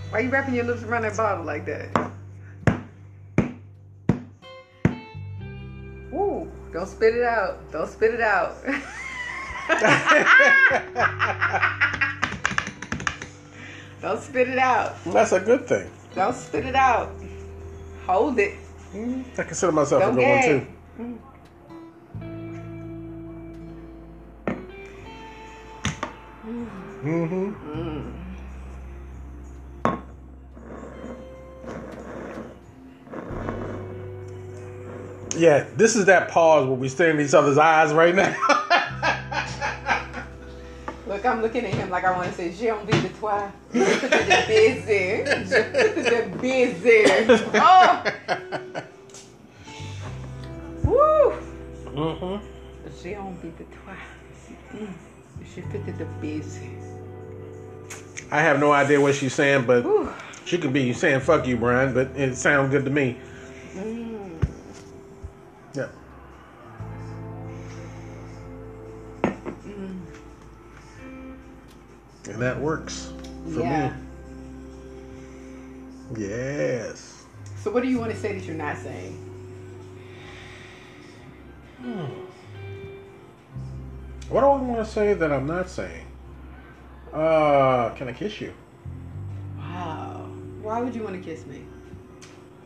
Why you wrapping your lips around that bottle like that? Woo! Don't spit it out. Don't spit it out. [laughs] [laughs] Don't spit it out. That's a good thing. Don't spit it out. Hold it. I consider myself Don't a good one too. Mm-hmm. Yeah, this is that pause where we stare in each other's eyes right now. [laughs] Look, I'm looking at him like I want to say, J'ai envie de toi. Je peux te baiser. Je peux te baiser. Oh! Woo! mm-hmm. J'ai envie de toi. Je peux te baiser. I have no idea what she's saying, but Woo. she could be saying "fuck you, Brian," but it sounds good to me. Mm. Yeah. And that works for Yeah. me. Yes. So, what do you want to say that you're not saying? Hmm. What do I want to say that I'm not saying? Uh, can I kiss you? Wow. Why would you want to kiss me?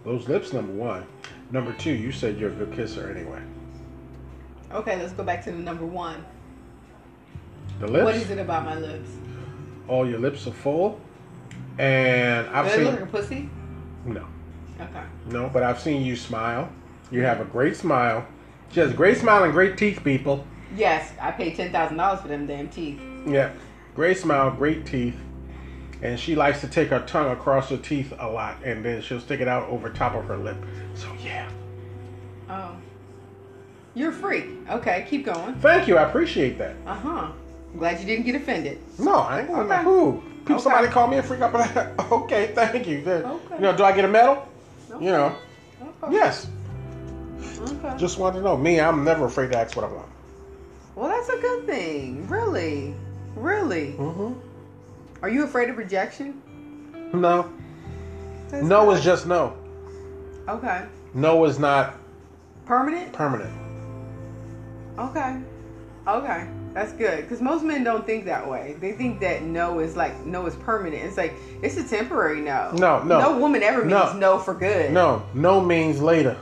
Those lips, number one. Number two, you said you're a good kisser anyway. Okay, let's go back to the number one. The lips, What is it about my lips? All your lips are full, and I've they look seen like a pussy? no, Okay. no, but I've seen you smile. You have a great smile. She has a great smile and great teeth, people. Yes, I paid ten thousand dollars for them damn teeth. Yeah, great smile, great teeth, and she likes to take her tongue across her teeth a lot, and then she'll stick it out over top of her lip. So yeah, Oh. You're a freak. Okay, keep going. thank you. I appreciate that. Uh huh. Glad you didn't get offended. No, I ain't gonna Okay. who. People, Okay. somebody call me a freak up. [laughs] okay, thank you. Then, Okay. You know, do I get a medal? You know, yes. Okay. Just want to know. Me, I'm never afraid to ask what I want. Well, that's a good thing. Really, really. Mm-hmm. Are you afraid of rejection? No, That's no good. is just no. okay. No is not Permanent. permanent. Okay. Okay. That's good. Because most men don't think that way. They think that no is like no is permanent. It's like it's a temporary no. No, no. No woman ever means No. no, for good. No, no means later.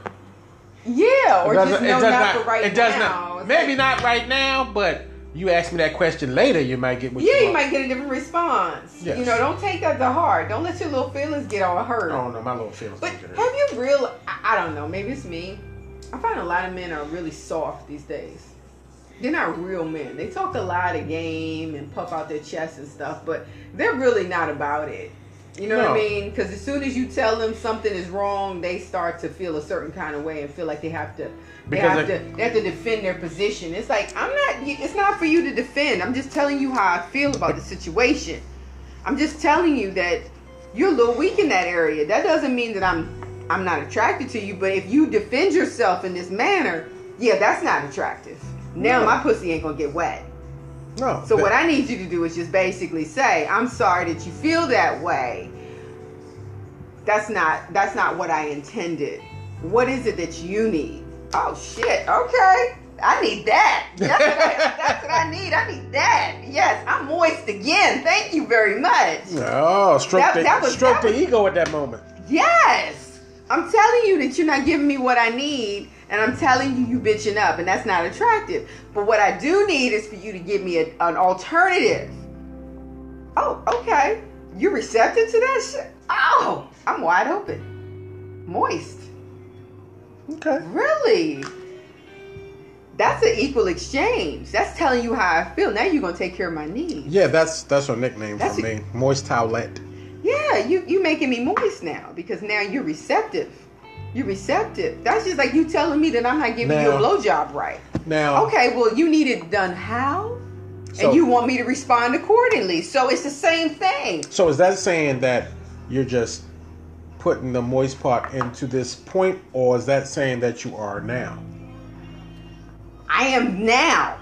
Yeah, or It just no does not, for right it does now. not. Maybe not right now, but you ask me that question later, you might get what Yeah, you you might get a different response. Yes. You know, don't take that to heart. Don't let your little feelings get all hurt. Oh no, my little feelings. But have you real? I, I don't know. Maybe it's me. I find a lot of men are really soft these days. They're not real men. They talk a lot of game and puff out their chests and stuff, but they're really not about it. You know what I mean? Because as soon as you tell them something is wrong, they start to feel a certain kind of way and feel like they have to. They Because have they- to. They have to defend their position. It's like I'm not. It's not for you to defend. I'm just telling you how I feel about the situation. I'm just telling you that you're a little weak in that area. That doesn't mean that I'm. I'm not attracted to you. But if you defend yourself in this manner, yeah, that's not attractive. Now Yeah. my pussy ain't gonna get wet. No. So that- what I need you to do is just basically say, "I'm sorry that you feel that way. That's not that's not what I intended. What is it that you need?" Oh shit. Okay. I need that. That's what I, that's what I need. I need that. Yes, I'm moist again. Thank you very much. Oh, stroke That- the that was- stroke the was- ego at that moment. Yes. I'm telling you that you're not giving me what I need, and I'm telling you you bitching up, and that's not attractive. But what I do need is for you to give me a, an alternative. Oh, okay. You're receptive to that shit? Oh, I'm wide open. Moist. Okay. Really? That's an equal exchange. That's telling you how I feel. Now you're gonna take care of my needs. Yeah, that's that's her nickname That's for a- me. Moist towelette. Yeah, you you making me moist now because now you're receptive. You're receptive. That's just like you telling me that I'm not giving you a Now- blowjob right. Now, Okay, well you need it done how? So- and you want me to respond accordingly. So it's the same thing. so is that saying that you're just putting the moist part into this point, or is that saying that you are now? I am now.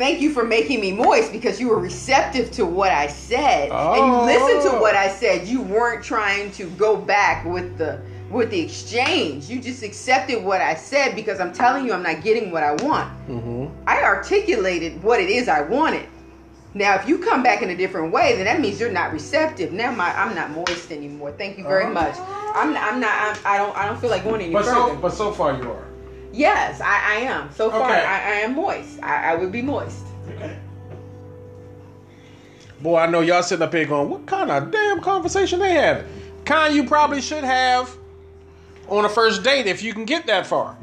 Thank you for making me moist because you were receptive to what I said. And you Oh. listened to what I said. You weren't trying to go back with the with the exchange. You just accepted what I said because I'm telling you I'm not getting what I want. Mm-hmm. I articulated what it is I wanted. Now, if you come back in a different way, then that means you're not receptive. Now, my I'm not moist anymore. Thank you very Oh. much. I'm I'm not. I'm, I don't I don't feel like going any But further. so, but so far you are. Yes, I, I am. So far, Okay. I, I am moist. I, I would be moist. Okay. Boy, I know y'all sitting up here going, what kind of damn conversation they have? Kind you probably should have on a first date if you can get that far.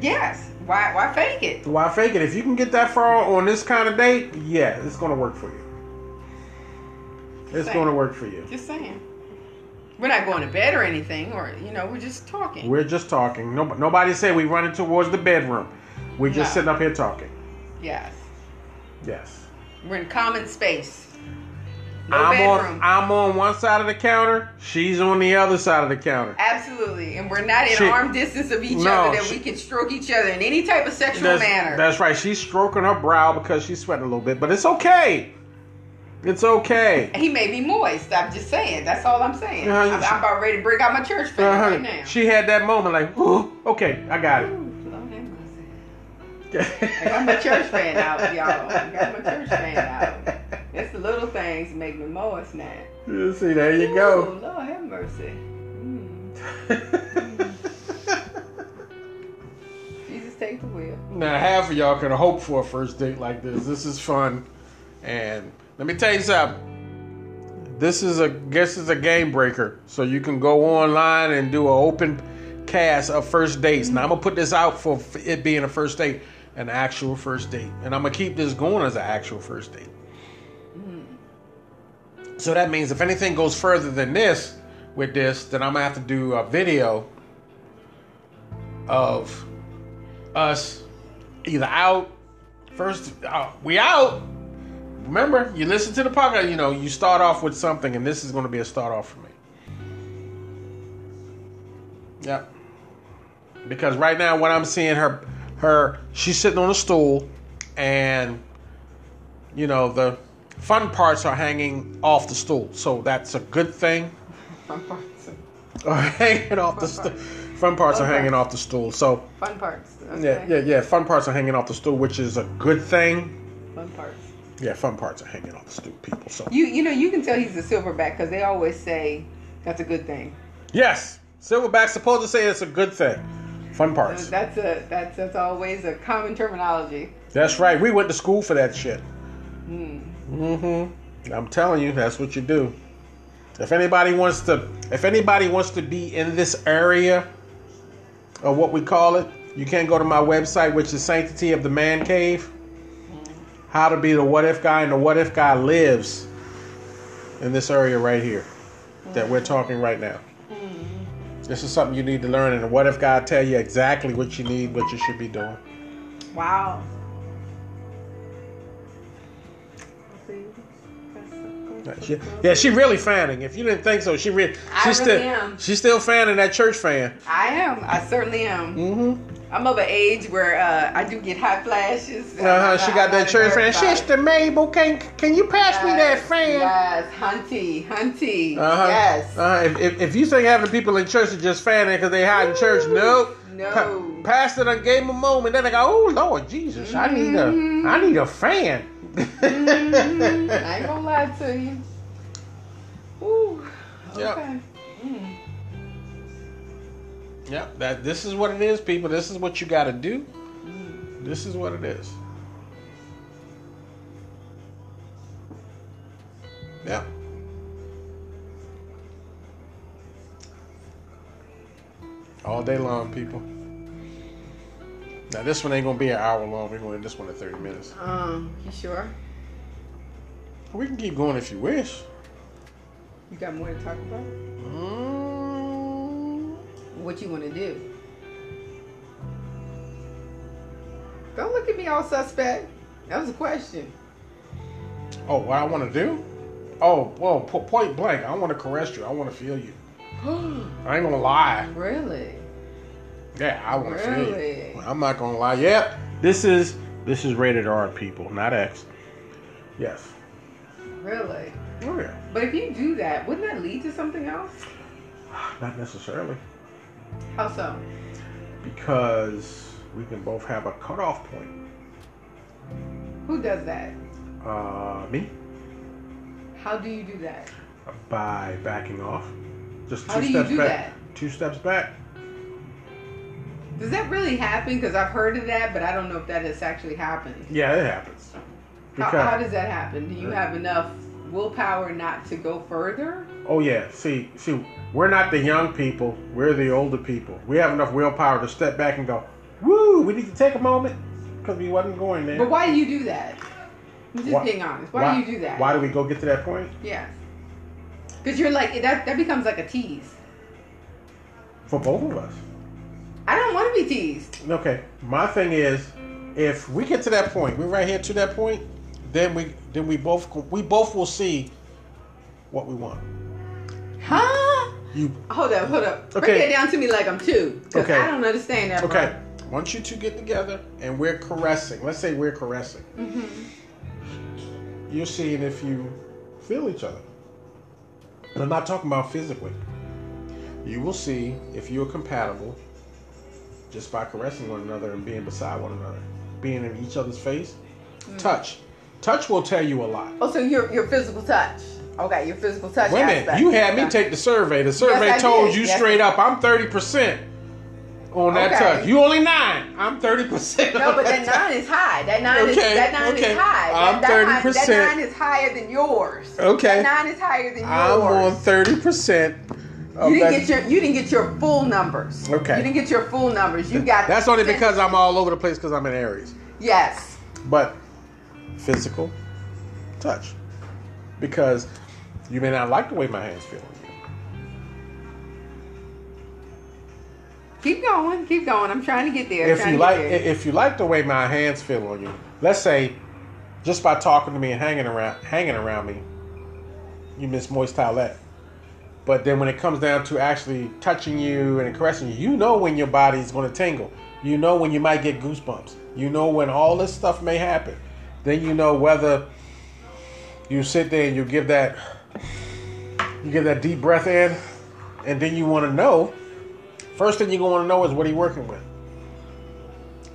Yes. Why why fake it? Why fake it? If you can get that far on this kind of date, yeah, it's gonna work for you. It's Same. gonna work for you. Just saying. We're not going to bed or anything, or you know, we're just talking. We're just talking. No, nobody said we're running towards the bedroom. We're just No. sitting up here talking. yes. Yes. We're in common space. No I'm bedroom. on. I'm on one side of the counter. She's on the other side of the counter. Absolutely. And we're not in She- arm distance of each No, other that she- we can stroke each other in any type of sexual That's, manner. that's right. She's stroking her brow because she's sweating a little bit, but it's okay. It's okay. he may be moist. I'm just saying. That's all I'm saying. Yeah, I'm, I'm about ready to break out my church fan Uh-huh. right now. She had that moment like, "Ooh, okay, I got Ooh, it. Mercy. [laughs] I got my church fan out, y'all. I got my church fan out. It's the little things that make me moist now. You See, there you go. Lord have mercy. Mm. [laughs] Jesus take the wheel. Now, half of y'all can hope for a first date like this. This is fun, and let me tell you something. This is a guess is a game breaker, so you can go online and do an open cast of first dates. Now I'm gonna put this out for it being a first date, an actual first date, and I'm gonna keep this going as an actual first date. So that means if anything goes further than this with this, then I'm gonna have to do a video of us either out first uh, we out remember you listen to the podcast you know you start off with something and this is going to be a start off for me yep because right now what i'm seeing her her she's sitting on a stool and you know the fun parts are hanging off the stool so that's a good thing Fun parts. [laughs] are hanging off the stool fun parts are Okay. hanging off the stool so Fun parts. yeah, yeah, yeah. Fun parts are hanging off the stool, which is a good thing. Fun parts. Yeah, fun parts are hanging off the stool, people. So You you know you can tell he's a silverback because they always say that's a good thing. yes, silverback's supposed to say it's a good thing. Fun parts. That's a that's that's always a common terminology. That's right. We went to school for that shit. Hmm. Mm-hmm. I'm telling you, that's what you do. If anybody wants to, if anybody wants to be in this area, or what we call it, you can go to my website, which is Sanctity of the Man Cave. How to be the what if guy, and the what if guy lives in this area right here. that we're talking right now. Mm-hmm. This is something you need to learn. And what if God tell you exactly what you need, what you should be doing? Wow. She, yeah, she really fanning. If you didn't think so, she really I really still am. she's still fanning that church fan. I am. I certainly am. Mm-hmm. I'm of an age where uh, I do get hot flashes. Uh-huh. She got that church fan. Sister Mabel, can can you pass me that fan? Yes, hunty, hunty. Uh-huh. Yes. Uh, if, if, if you think having people in church are just fanning because they hot in church, nope. No. Pa- pastor done gave them a moment. Then they go, oh Lord Jesus, I need a I need a fan. Mhm. I ain't gonna lie to you. Ooh. Yep. Okay. Mm. Yep, that this is what it is, people. This is what you got to do. This is what it is. Yep. All day long, people. Now this one ain't gonna be an hour long. We're gonna end this one at thirty minutes. Um, you sure? We can keep going if you wish. You got more to talk about? Mm, What you want to do? Don't look at me all suspect. That was a question. Oh, what I want to do? Oh, well, point blank. I want to caress you. I want to feel you. [gasps] I ain't gonna lie. really? Yeah, I want to Really? feel you. I'm not gonna lie. Yep, this is this is rated R, people, not X. Yes. Really? Oh yeah. But if you do that, wouldn't that lead to something else? [sighs] Not necessarily, How so? because we can both have a cutoff point. Who does that? Uh, me How do you do that? by backing off. Just two How do you steps do back. that? Two steps back. Does that really happen? Because I've heard of that, but I don't know if that has actually happened. Yeah, it happens. How, how does that happen? Do you uh, have enough willpower not to go further? Oh yeah. See, see, we're not the young people. We're the older people. We have enough willpower to step back and go, "Woo! We need to take a moment," because we wasn't going there. But why do you do that? I'm just Why- being honest. Why, do you do that? Why do we go get to that point? Yeah. Because you're like that. That becomes like a tease. For both of us. I don't want to be teased. Okay. My thing is, if we get to that point, we're right here to that point, then we then we both we both will see what we want. Huh? You Hold up, hold up. Break Okay. that down to me like I'm two. Okay. I don't understand that. okay? Once you two get together and we're caressing, let's say we're caressing, Mm-hmm. you're seeing if you feel each other. And I'm not talking about physically. You will see if you're compatible just by caressing one another and being beside one another, being in each other's face. Mm. Touch. Touch will tell you a lot. Oh, so your your physical touch. Okay, your physical touch. Wait a minute, aspect. you had me take the survey. The survey I told you Yes, straight up, I'm 30% on that Okay. touch. You only nine. I'm 30%. No, but that touch. nine is high. That nine is Okay, that nine okay. is high. I'm that, that nine- 30%. That nine is higher than yours. Okay. That nine is higher than yours. I'm on yours. 30% of you didn't get your you didn't get your full numbers. Okay. You didn't get your full numbers. You got That's only because I'm all over the place because I'm in Aries. yes. But physical touch. Because you may not like the way my hands feel on you. Keep going. Keep going. I'm trying to get there. if you like there. if you like the way my hands feel on you, let's say just by talking to me and hanging around hanging around me, you miss moist towelette. But then when it comes down to actually touching you and caressing you, you know when your body's going to tingle. You know when you might get goosebumps. You know when all this stuff may happen. Then you know whether you sit there and you give that you give that deep breath in, and then you want to know. First thing you're going to want to know is what are you working with.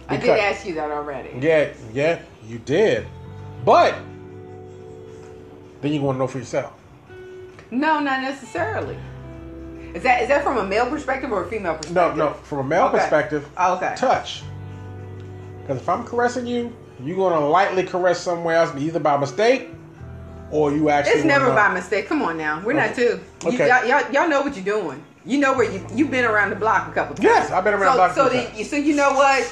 I did ask you that already. Yeah, yeah, you did. But then you want to know for yourself. No, not necessarily. Is that is that from a male perspective or a female perspective? no, no, from a male Okay. perspective, Okay. touch. Because if I'm caressing you, you're going to lightly caress somewhere else, either by mistake or you actually. It's never by mistake. Come on now. We're not Okay. two. You, Okay. y'all, y'all, y'all know what you're doing. You know where you you've been around the block a couple times. Yes, I've been around so, the block a So, the, times. so you know what?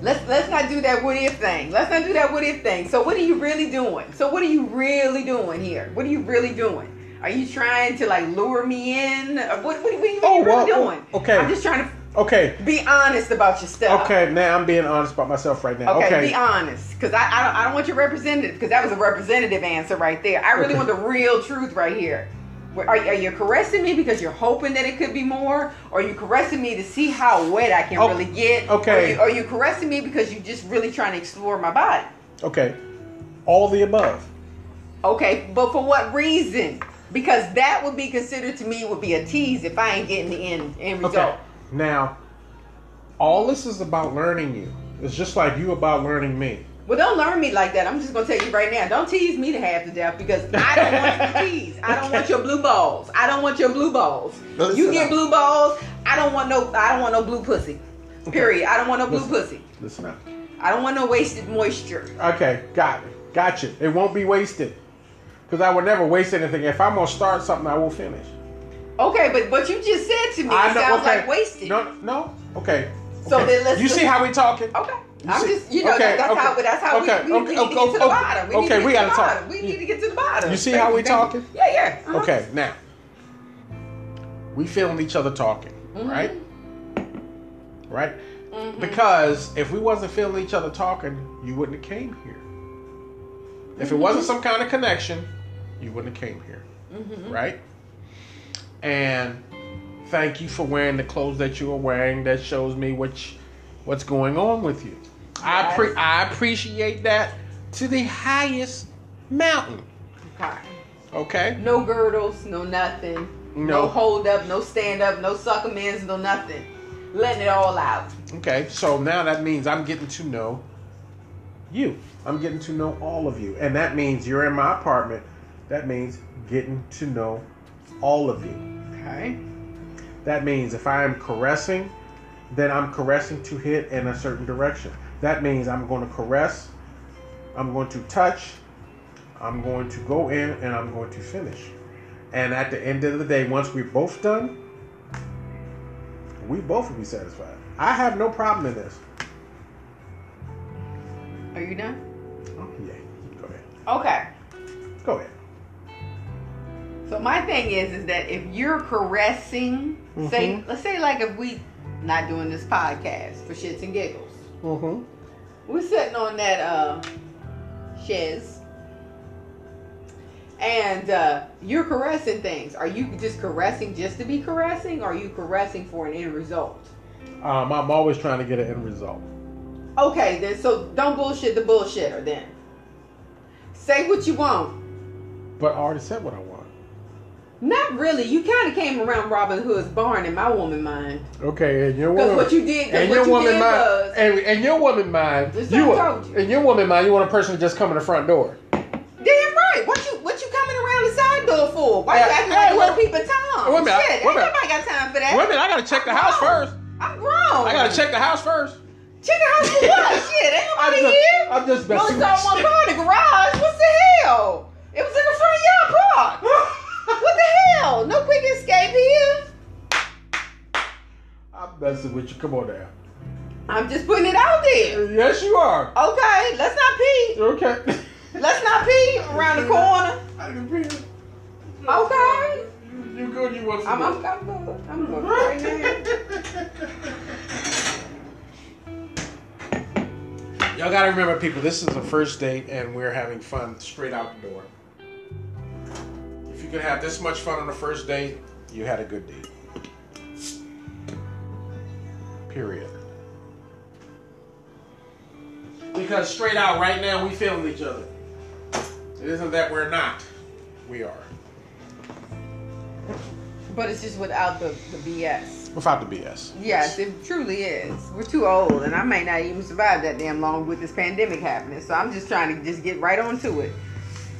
Let's let's not do that what if thing. Let's not do that what if thing. So what are you really doing? So what are you really doing here? What are you really doing? Are you trying to like lure me in? Or What, what, what, Oh, are you oh, really well, oh, doing? okay. I'm just trying to Okay. be honest about your stuff. Okay, now I'm being honest about myself right now. Okay, Okay. be honest, because I, I don't I don't want your representative because that was a representative answer right there. I really Okay. want the real truth right here. Are, are you caressing me because you're hoping that it could be more, or are you caressing me to see how wet I can Oh, really get? okay. Or you, are you caressing me because you're just really trying to explore my body? Okay. All the above. Okay, but for what reason? Because that would be considered to me would be a tease if I ain't getting the end end result. Okay. Now, all this is about learning you. It's just like you about learning me. Well, don't learn me like that. I'm just gonna tell you right now. Don't tease me to half to death because I don't want you to tease. I don't want your blue balls. I don't want your blue balls. Listen you get blue balls. I don't want no. I don't want no blue pussy. Period. I don't want no blue Listen. pussy. Listen up. I don't want no wasted moisture. Okay, got it. Got you. It won't be wasted. Because I would never waste anything. If I'm gonna start something, I will finish. Okay, but what you just said to me I know. sounds okay. like wasted. No, no. Okay. So okay. then let's- You see how we talking? Okay. I'm just, you know, okay, that, that's okay, how, that's how okay, we, we, okay, we need to get to the bottom. We okay, we gotta talk. We need to get to the bottom. You see how we talking? Yeah, yeah. uh-huh. Okay, now we feeling each other talking, Mhm. right? Right? Mhm. Because if we wasn't feeling each other talking, you wouldn't have came here. If it wasn't some kind of connection, you wouldn't have came here, Mhm. right? And thank you for wearing the clothes that you are wearing. That shows me which what's going on with you. I pre- I appreciate that to the highest mountain. Okay. Okay. No girdles, no nothing. No. No, hold up, no stand up, no suckermans, no nothing. Letting it all out. Okay, so now that means I'm getting to know you. I'm getting to know all of you. And that means you're in my apartment. That means getting to know all of you. Okay. That means if I am caressing, then I'm caressing to hit in a certain direction. That means I'm going to caress, I'm going to touch, I'm going to go in, and I'm going to finish. And at the end of the day, once we're both done, we both will be satisfied. I have no problem in this. Are you done? Oh, yeah. Go ahead. Okay. Go ahead. So my thing is, is that if you're caressing, say, Mhm. let's say like if we not doing this podcast for shits and giggles, Mm-hmm. we're sitting on that uh chaise, and uh, you're caressing things. Are you just caressing just to be caressing, or are you caressing for an end result? Um, I'm always trying to get an end result. Okay, then so don't bullshit the bullshitter. Then say what you want. But I already said what I want. Not really. You kind of came around Robin Hood's barn in my woman mind. Okay, and your Because woman, what you did, and your you woman mind, was, and, and your woman mind, you, told you. in your woman mind, you want a person to just come in the front door. damn right. What you what you coming around the side door for? Why you Hey, acting hey, like you wait- want people time? wait a minute, Shit, wait a ain't nobody got time for that. Wait a minute, I gotta check the house first. I'm grown. I gotta check the house first. Check the house for what? [laughs] Shit, ain't I'm nobody just, here. I'm just messing it's on one car in the garage. What's the hell? It was in the front yard park. [laughs] What the hell? No quick escape here. I'm messing with you. Come on now. I'm just putting it out there. Yes, you are. Okay, let's not pee. Okay. Let's not pee around the corner. I can be. Okay. You, you good? You want I'm, some? I'm, I'm good. I'm good right now. [laughs] Y'all gotta remember, people. This is the first date, and we're having fun straight out the door. You could have this much fun on the first date, you had a good date. Period. Because straight out, right now, we feeling each other. It isn't that we're not. We are. But it's just without the, the BS. Without the BS. Yes, it truly is. We're too old, and I may not even survive that damn long with this pandemic happening. So I'm just trying to just get right onto it.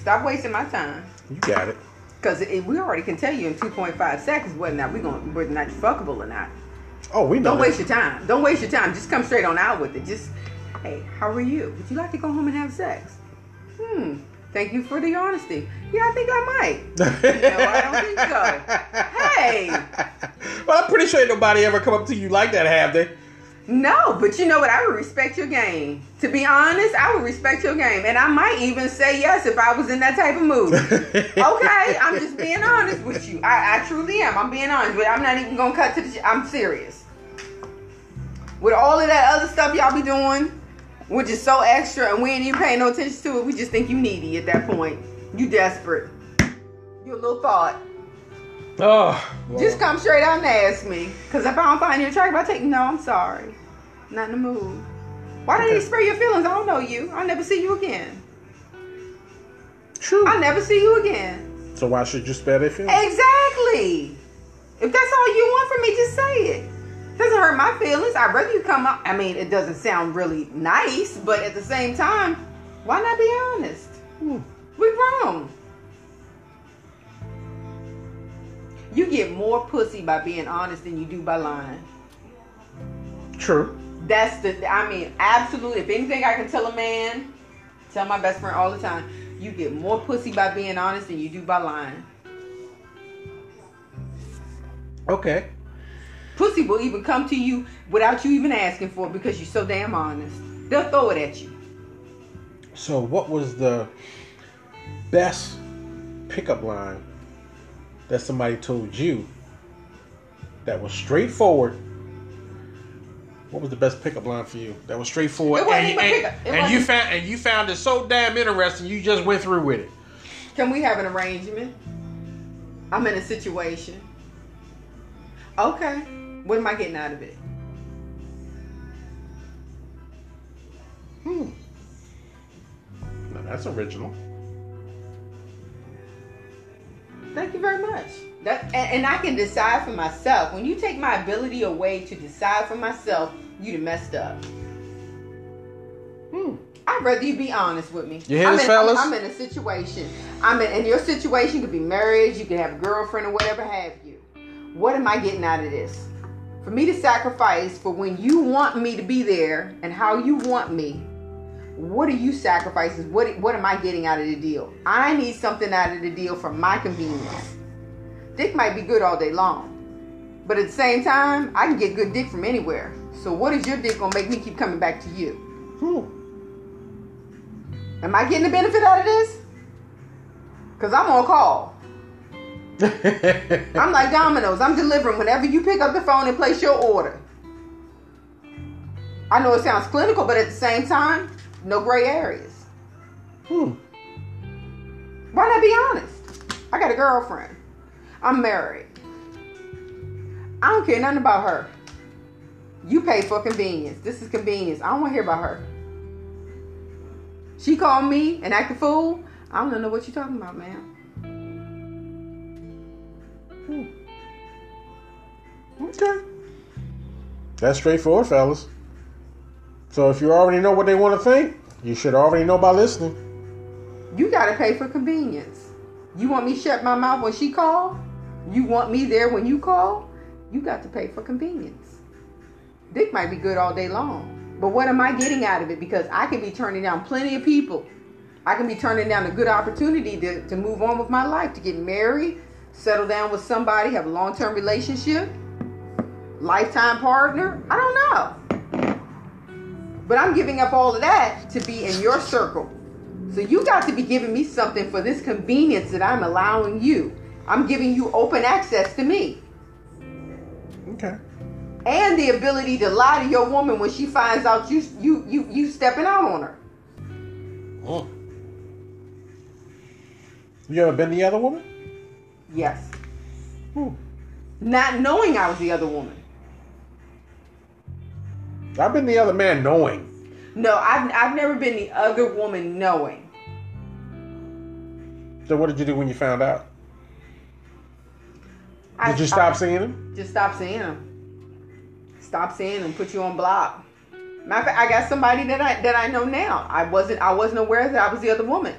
Stop wasting my time. You got it. Because we already can tell you in 2.5 seconds whether or not we're going whether or not you're fuckable or not. Oh, we know. Don't waste your time. Don't waste your time. Just come straight on out with it. Just, hey, how are you? Would you like to go home and have sex? Hmm. Thank you for the honesty. Yeah, I think I might. [laughs] No, I don't think so. Hey. Well, I'm pretty sure nobody ever come up to you like that, have they? No, but you know what? I would respect your game. To be honest, I would respect your game. And I might even say yes if I was in that type of mood. [laughs] okay, I'm just being honest with you. I, I truly am. I'm being honest, but I'm not even gonna cut to the. I'm serious. With all of that other stuff y'all be doing, which is so extra, and we ain't even paying no attention to it, we just think you needy at that point. You desperate. You a little thought. Oh, well, Just come straight out and ask me. Cause if I don't find you attractive, I take no, I'm sorry. Not in the mood. Why did you spare your feelings? I don't know you. I'll never see you again. true. I'll never see you again. So why should you spare their feelings? Exactly. If that's all you want from me, just say it. Doesn't hurt my feelings. I'd rather you come up. I mean, it doesn't sound really nice, but at the same time, why not be honest? Hmm. We grown. You get more pussy by being honest than you do by lying. True. That's the, I mean, absolutely. If anything I can tell a man, tell my best friend all the time, you get more pussy by being honest than you do by lying. Okay. Pussy will even come to you without you even asking for it because you're so damn honest. They'll throw it at you. So what was the best pickup line that somebody told you that was straightforward? What was the best pickup line for you? That was straightforward, It wasn't and, even and- pickup. It and you found and you found it so damn interesting. You just went through with it. Can we have an arrangement? I'm in a situation. Okay. What am I getting out of it? Hmm. Now that's original. Thank you very much. That and, and I can decide for myself. When you take my ability away to decide for myself, you done messed up. Hmm. I'd rather you be honest with me. You hear I'm this, in, fellas? I'm, I'm in a situation. I'm in, and your situation could be marriage. You could have a girlfriend or whatever have you. What am I getting out of this? For me to sacrifice for when you want me to be there and how you want me. What are you sacrificing? What what am I getting out of the deal? I need something out of the deal for my convenience. Dick might be good all day long, but at the same time, I can get good dick from anywhere. So what is your dick gonna make me keep coming back to you? Hmm. Am I getting the benefit out of this? Cause I'm on call. [laughs] I'm like Domino's. I'm delivering whenever you pick up the phone and place your order. I know it sounds clinical, but at the same time, no gray areas. hmm. Why not be honest? I got a girlfriend. I'm married. I don't care nothing about her. You pay for convenience. This is convenience. I don't want to hear about her. She called me and act a fool. I don't know what you're talking about, man. Hmm. Okay. That's straightforward, fellas. So if you already know what they want to think, you should already know by listening. You gotta pay for convenience. You want me to shut my mouth when she call? You want me there when you call? You got to pay for convenience. Dick might be good all day long, but what am I getting out of it? Because I can be turning down plenty of people. I can be turning down a good opportunity to, to move on with my life, to get married, settle down with somebody, have a long term relationship, lifetime partner. I don't know. But I'm giving up all of that to be in your circle. So you got to be giving me something for this convenience that I'm allowing you. I'm giving you open access to me. Okay. And the ability to lie to your woman when she finds out you you you you stepping out on her. Hmm. You ever been the other woman? Yes. Hmm. Not knowing I was the other woman. I've been the other man knowing. No, I've I've never been the other woman knowing. So what did you do when you found out? I- Did you stop seeing him? Just stop seeing him. Stop seeing them. Put you on block. Matter of fact, I got somebody that I that I know now. I wasn't I wasn't aware that I was the other woman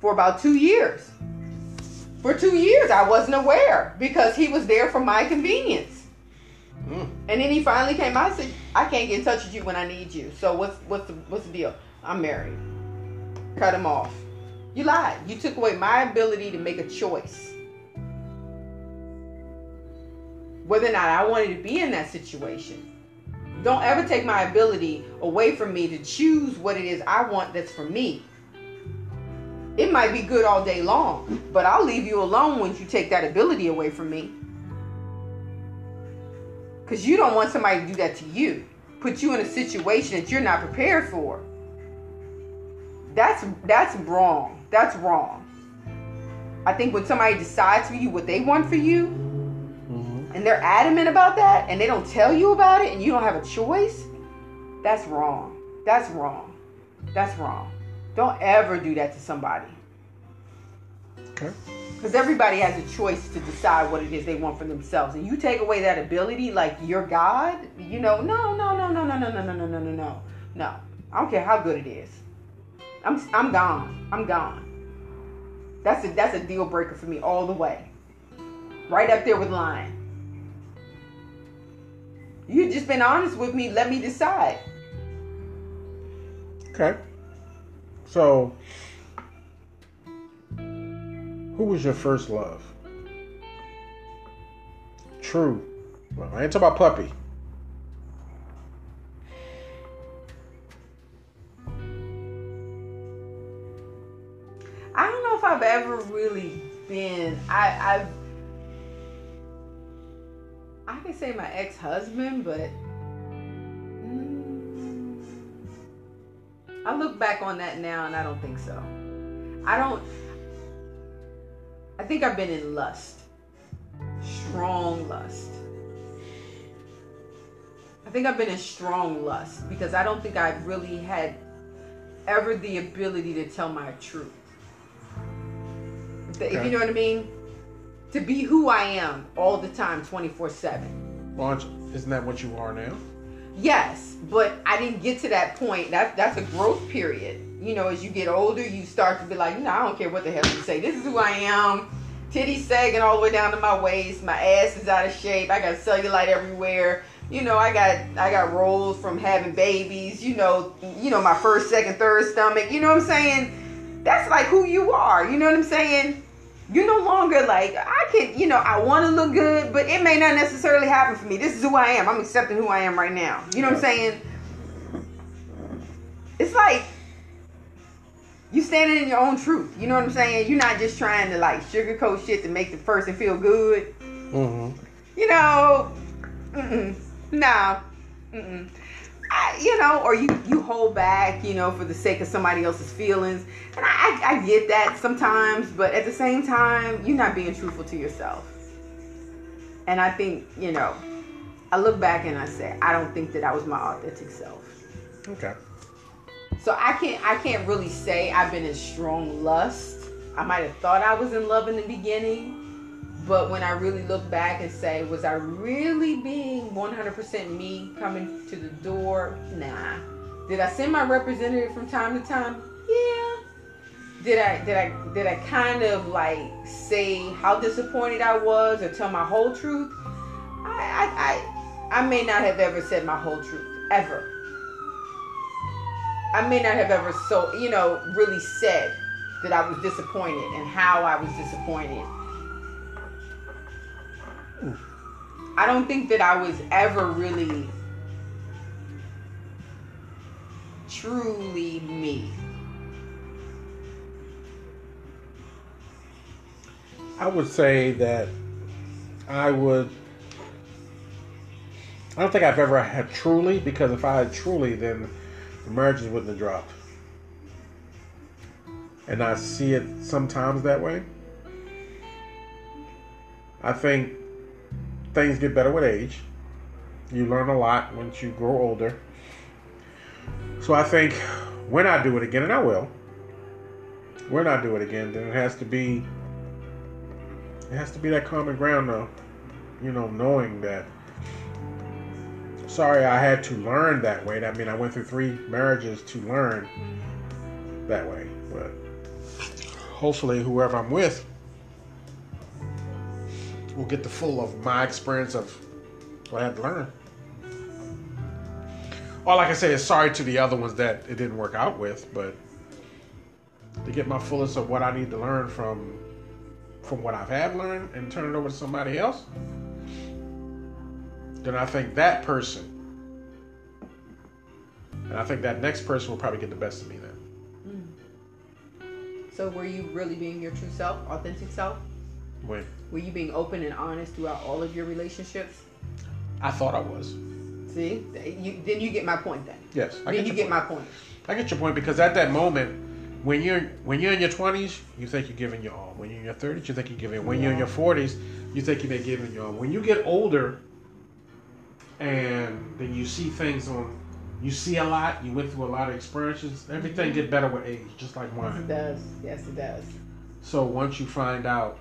for about two years. For two years, I wasn't aware because he was there for my convenience. Mm. And then he finally came out and said, "I can't get in touch with you when I need you. So what's what's the what's the deal? I'm married. Cut him off. You lied. You took away my ability to make a choice." Whether or not I wanted to be in that situation. Don't ever take my ability away from me to choose what it is I want that's for me. It might be good all day long, but I'll leave you alone once you take that ability away from me. Because you don't want somebody to do that to you, put you in a situation that you're not prepared for. That's that's wrong. That's wrong. I think when somebody decides for you what they want for you. And they're adamant about that, and they don't tell you about it, and you don't have a choice, that's wrong. That's wrong. That's wrong. Don't ever do that to somebody. Okay. Because everybody has a choice to decide what it is they want for themselves. And you take away that ability, like you're God, you know, no, no, no, no, no, no, no, no, no, no, no, no. No. I don't care how good it is. I'm I'm gone. I'm gone. That's a that's a deal breaker for me all the way. Right up there with lying. You just been honest with me. Let me decide. Okay. So, who was your first love? True. Well, I ain't talking about puppy. I don't know if I've ever really been. I, I've. I can say my ex-husband, but I look back on that now and I don't think so. I don't. I think I've been in lust, strong lust. I think I've been in strong lust because I don't think I've really had ever the ability to tell my truth. If you know what I mean? To be who I am all the time, 24 7. Well, isn't that what you are now? Yes, but I didn't get to that point. That that's a growth period. You know, as you get older, you start to be like, you know, I don't care what the hell you say. This is who I am. Titties sagging all the way down to my waist. My ass is out of shape. I got cellulite everywhere. You know, I got I got rolls from having babies. You know, you know my first, second, third stomach. You know what I'm saying? That's like who you are. You know what I'm saying? You're no longer like I can, you know, I want to look good, but it may not necessarily happen for me. This is who I am. I'm accepting who I am right now. You know what I'm saying? It's like you standing in your own truth. You know what I'm saying? You're not just trying to like sugarcoat shit to make the person feel good. Mm-hmm. You know, mm-mm, nah, mm-mm. I, you know, or you you hold back, you know, for the sake of somebody else's feelings, and I, I, I get that sometimes, but at the same time, you're not being truthful to yourself. And I think, you know, I look back and I say, I don't think that I was my authentic self. Okay. So I can't I can't really say I've been in strong lust. I might have thought I was in love in the beginning, but when I really look back and say, was I really being 100% me coming to the door? Nah. Did I send my representative from time to time? Yeah. Did I did I did I kind of like say how disappointed I was or tell my whole truth? I I I, I may not have ever said my whole truth ever. I may not have ever so you know really said that I was disappointed and how I was disappointed I don't think that I was ever really truly me. I would say that I would. I don't think I've ever had truly because if I had truly, then the marriages wouldn't have dropped. And I see it sometimes that way. I think things get better with age. You learn a lot once you grow older. So I think when I do it again, and I will, when I do it again, then it has to be it has to be that common ground though. You know, knowing that sorry I had to learn that way. I mean I went through three marriages to learn that way. But hopefully whoever I'm with will get the full of my experience of what I had to learn. All I can say is sorry to the other ones that it didn't work out with, but to get my fullest of what I need to learn from from what I've had learned and turn it over to somebody else, then I think that person And I think that next person will probably get the best of me then. Mm. So were you really being your true self, authentic self? When Were you being open and honest throughout all of your relationships? I thought I was. See, you, then you get my point. Then, Yes, I then get you get point. my point. I get your point because at that moment, when you're when you're in your twenties, you think you're giving your all. When you're in your thirties, you think you're giving. When you're in your forties, you think you're giving your all. When you get older, and then you see things on, you see a lot. You went through a lot of experiences. Everything mm-hmm. get better with age, just like Yes, it does. Yes, it does. So once you find out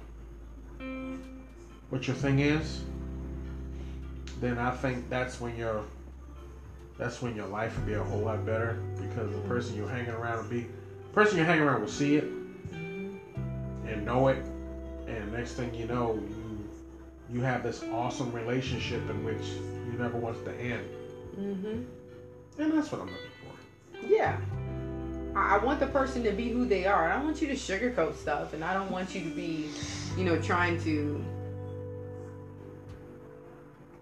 what your thing is, then I think that's when your that's when your life will be a whole lot better because the person you're hanging around will be the person you're hanging around will see it and know it, and next thing you know, you you have this awesome relationship in which you never want to end, Mm-hmm. and that's what I'm looking for. Yeah. I I want the person to be who they are. I don't want you to sugarcoat stuff, and I don't want you to be, you know, trying to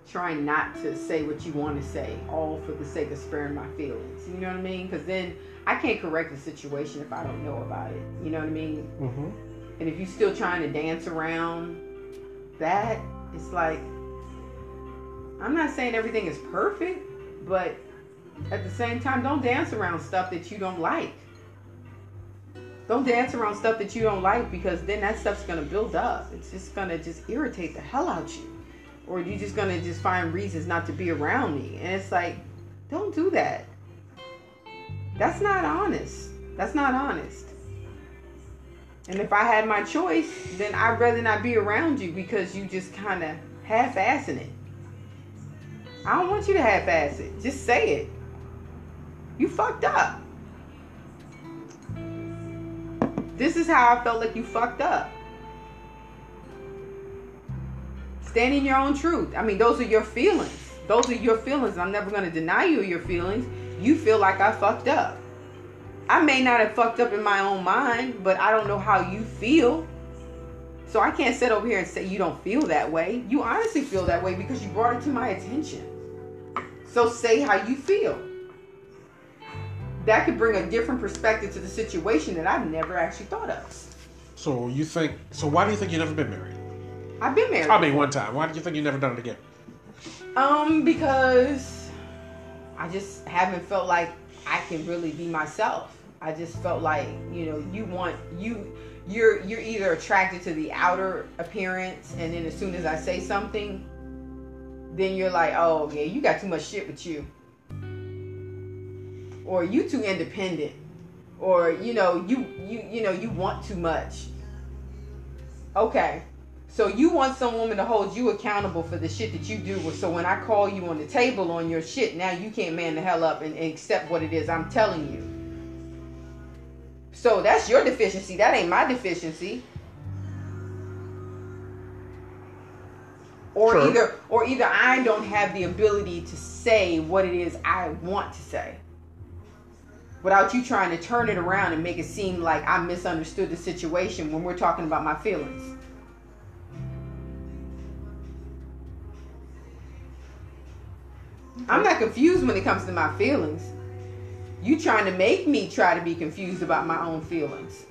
trying not to say what you want to say, all for the sake of sparing my feelings. You know what I mean? Because then I can't correct the situation if I don't know about it. You know what I mean? Mm-hmm. And if you're still trying to dance around that, it's like I'm not saying everything is perfect, but at the same time, don't dance around stuff that you don't like. Don't dance around stuff that you don't like because then that stuff's gonna build up. It's just gonna just irritate the hell out of you. Or you're just gonna just find reasons not to be around me. And it's like, don't do that. That's not honest. That's not honest. And if I had my choice, then I'd rather not be around you because you just kind of half-assing it. I don't want you to half-ass it. Just say it. You fucked up. This is how I felt like you fucked up. Stand in your own truth. I mean, those are your feelings. Those are your feelings. I'm never going to deny you your feelings. You feel like I fucked up. I may not have fucked up in my own mind, but I don't know how you feel. So I can't sit over here and say you don't feel that way. You honestly feel that way because you brought it to my attention. So say how you feel. That could bring a different perspective to the situation that I've never actually thought of. So you think? So why do you think you've never been married? I've been married. I mean, one time. Why do you think you've never done it again? Um, because I just haven't felt like I can really be myself. I just felt like, you know, you want you you're you're either attracted to the outer appearance and then as soon as I say something, then you're like, oh yeah, you got too much shit with you. Or you too independent. Or, you know, you you you know, you want too much. Okay. So you want some woman to hold you accountable for the shit that you do. So when I call you on the table on your shit, now you can't man the hell up and, and accept what it is I'm telling you. So that's your deficiency. That ain't my deficiency. Or True. either or either I don't have the ability to say what it is I want to say. Without you trying to turn it around and make it seem like I misunderstood the situation when we're talking about my feelings. I'm not confused when it comes to my feelings. You trying to make me try to be confused about my own feelings.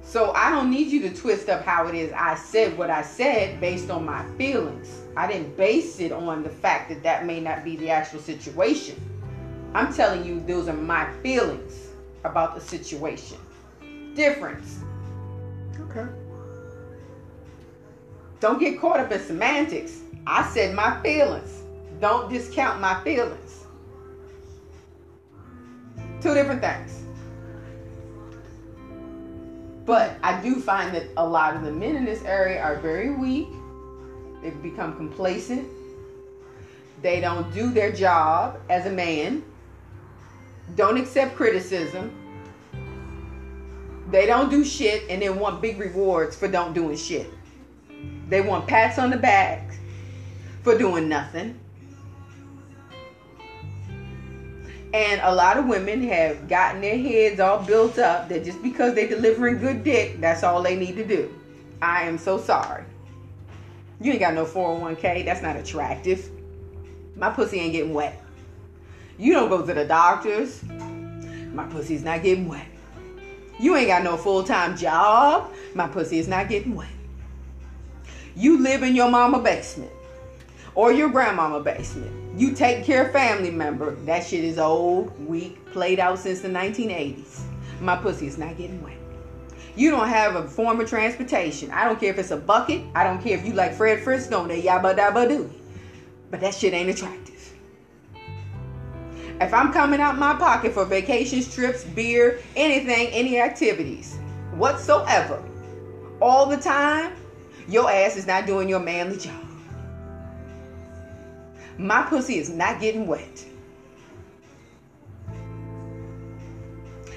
So I don't need you to twist up how it is I said what I said based on my feelings. I didn't base it on the fact that that may not be the actual situation. I'm telling you those are my feelings about the situation. Difference. Okay. Don't get caught up in semantics. I said my feelings. Don't discount my feelings. Two different things. But I do find that a lot of the men in this area are very weak. They've become complacent. They don't do their job as a man. Don't accept criticism. They don't do shit and then want big rewards for don't doing shit. They want pats on the back for doing nothing. And a lot of women have gotten their heads all built up that just because they're delivering good dick, that's all they need to do. I am so sorry. You ain't got no 401k. That's not attractive. My pussy ain't getting wet. You don't go to the doctors. My pussy's not getting wet. You ain't got no full time job. My pussy is not getting wet. You live in your mama basement or your grandmama basement. You take care of family member. That shit is old, weak, played out since the 1980s. My pussy is not getting wet. You don't have a form of transportation. I don't care if it's a bucket. I don't care if you like Fred Flintstone, that yabba dabba doo. But that shit ain't attractive. If I'm coming out my pocket for vacations, trips, beer, anything, any activities, whatsoever, all the time, your ass is not doing your manly job. My pussy is not getting wet.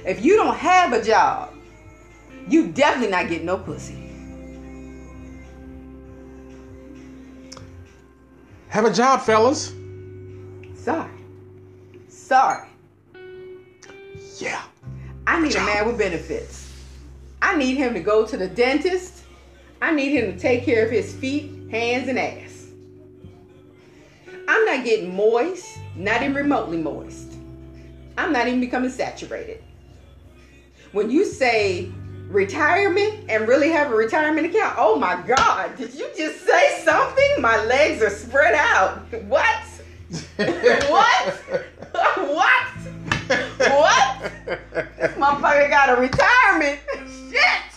If you don't have a job, you definitely not getting no pussy. Have a job, fellas. Sorry. Sorry. Yeah. I need a man with benefits. I need him to go to the dentist. I need him to take care of his feet, hands, and ass. I'm not getting moist, not even remotely moist. I'm not even becoming saturated. When you say retirement and really have a retirement account, oh my God, did you just say something? My legs are spread out. What? [laughs] what? what? What? This motherfucker got a retirement. Shit.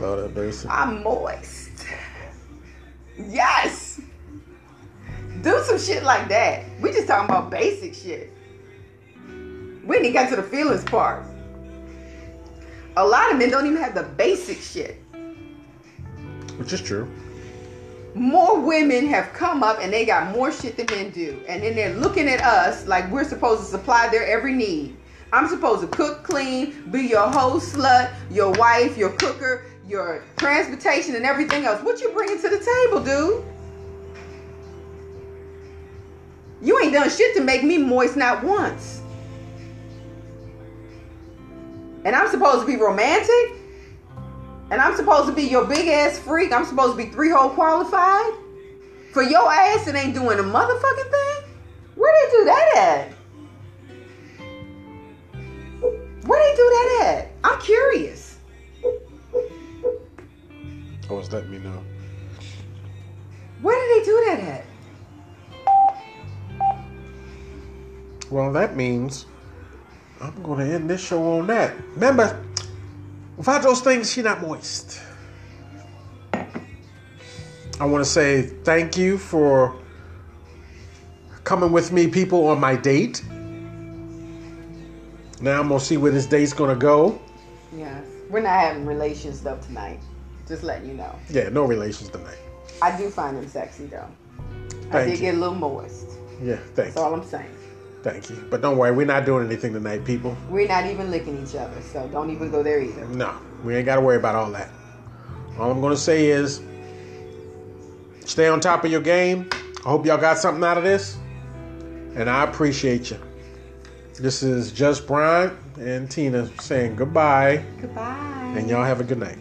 Lord. I'm moist. Yes. Do some shit like that. We just talking about basic shit. We didn't get to the feelings part. A lot of men don't even have the basic shit. Which is true. More women have come up and they got more shit than men do. And then they're looking at us like we're supposed to supply their every need. I'm supposed to cook, clean, be your whole slut, your wife, your cooker, your transportation, and everything else. What you bringing to the table, dude? You ain't done shit to make me moist not once. And I'm supposed to be romantic? And I'm supposed to be your big ass freak? I'm supposed to be three hole qualified? For your ass it ain't doing a motherfucking thing? Where they do that at? Where they do that at? I'm curious. Oh, Always let me know. Where did they do that at? Well, that means I'm going to end this show on that. Remember, without those things, she not moist. I want to say thank you for coming with me, people, on my date. Now I'm going to see where this date's going to go. Yes. We're not having relations though tonight. Just letting you know. Yeah, no relations tonight. I do find him sexy though. Thank I did you. get a little moist. Yeah, thank That's all I'm saying. Thank you. But don't worry, we're not doing anything tonight, people. We're not even licking each other, so don't even go there either. No, we ain't got to worry about all that. All I'm going to say is stay on top of your game. I hope y'all got something out of this. And I appreciate you. This is Just Bryant and Tina saying goodbye. Goodbye. And y'all have a good night.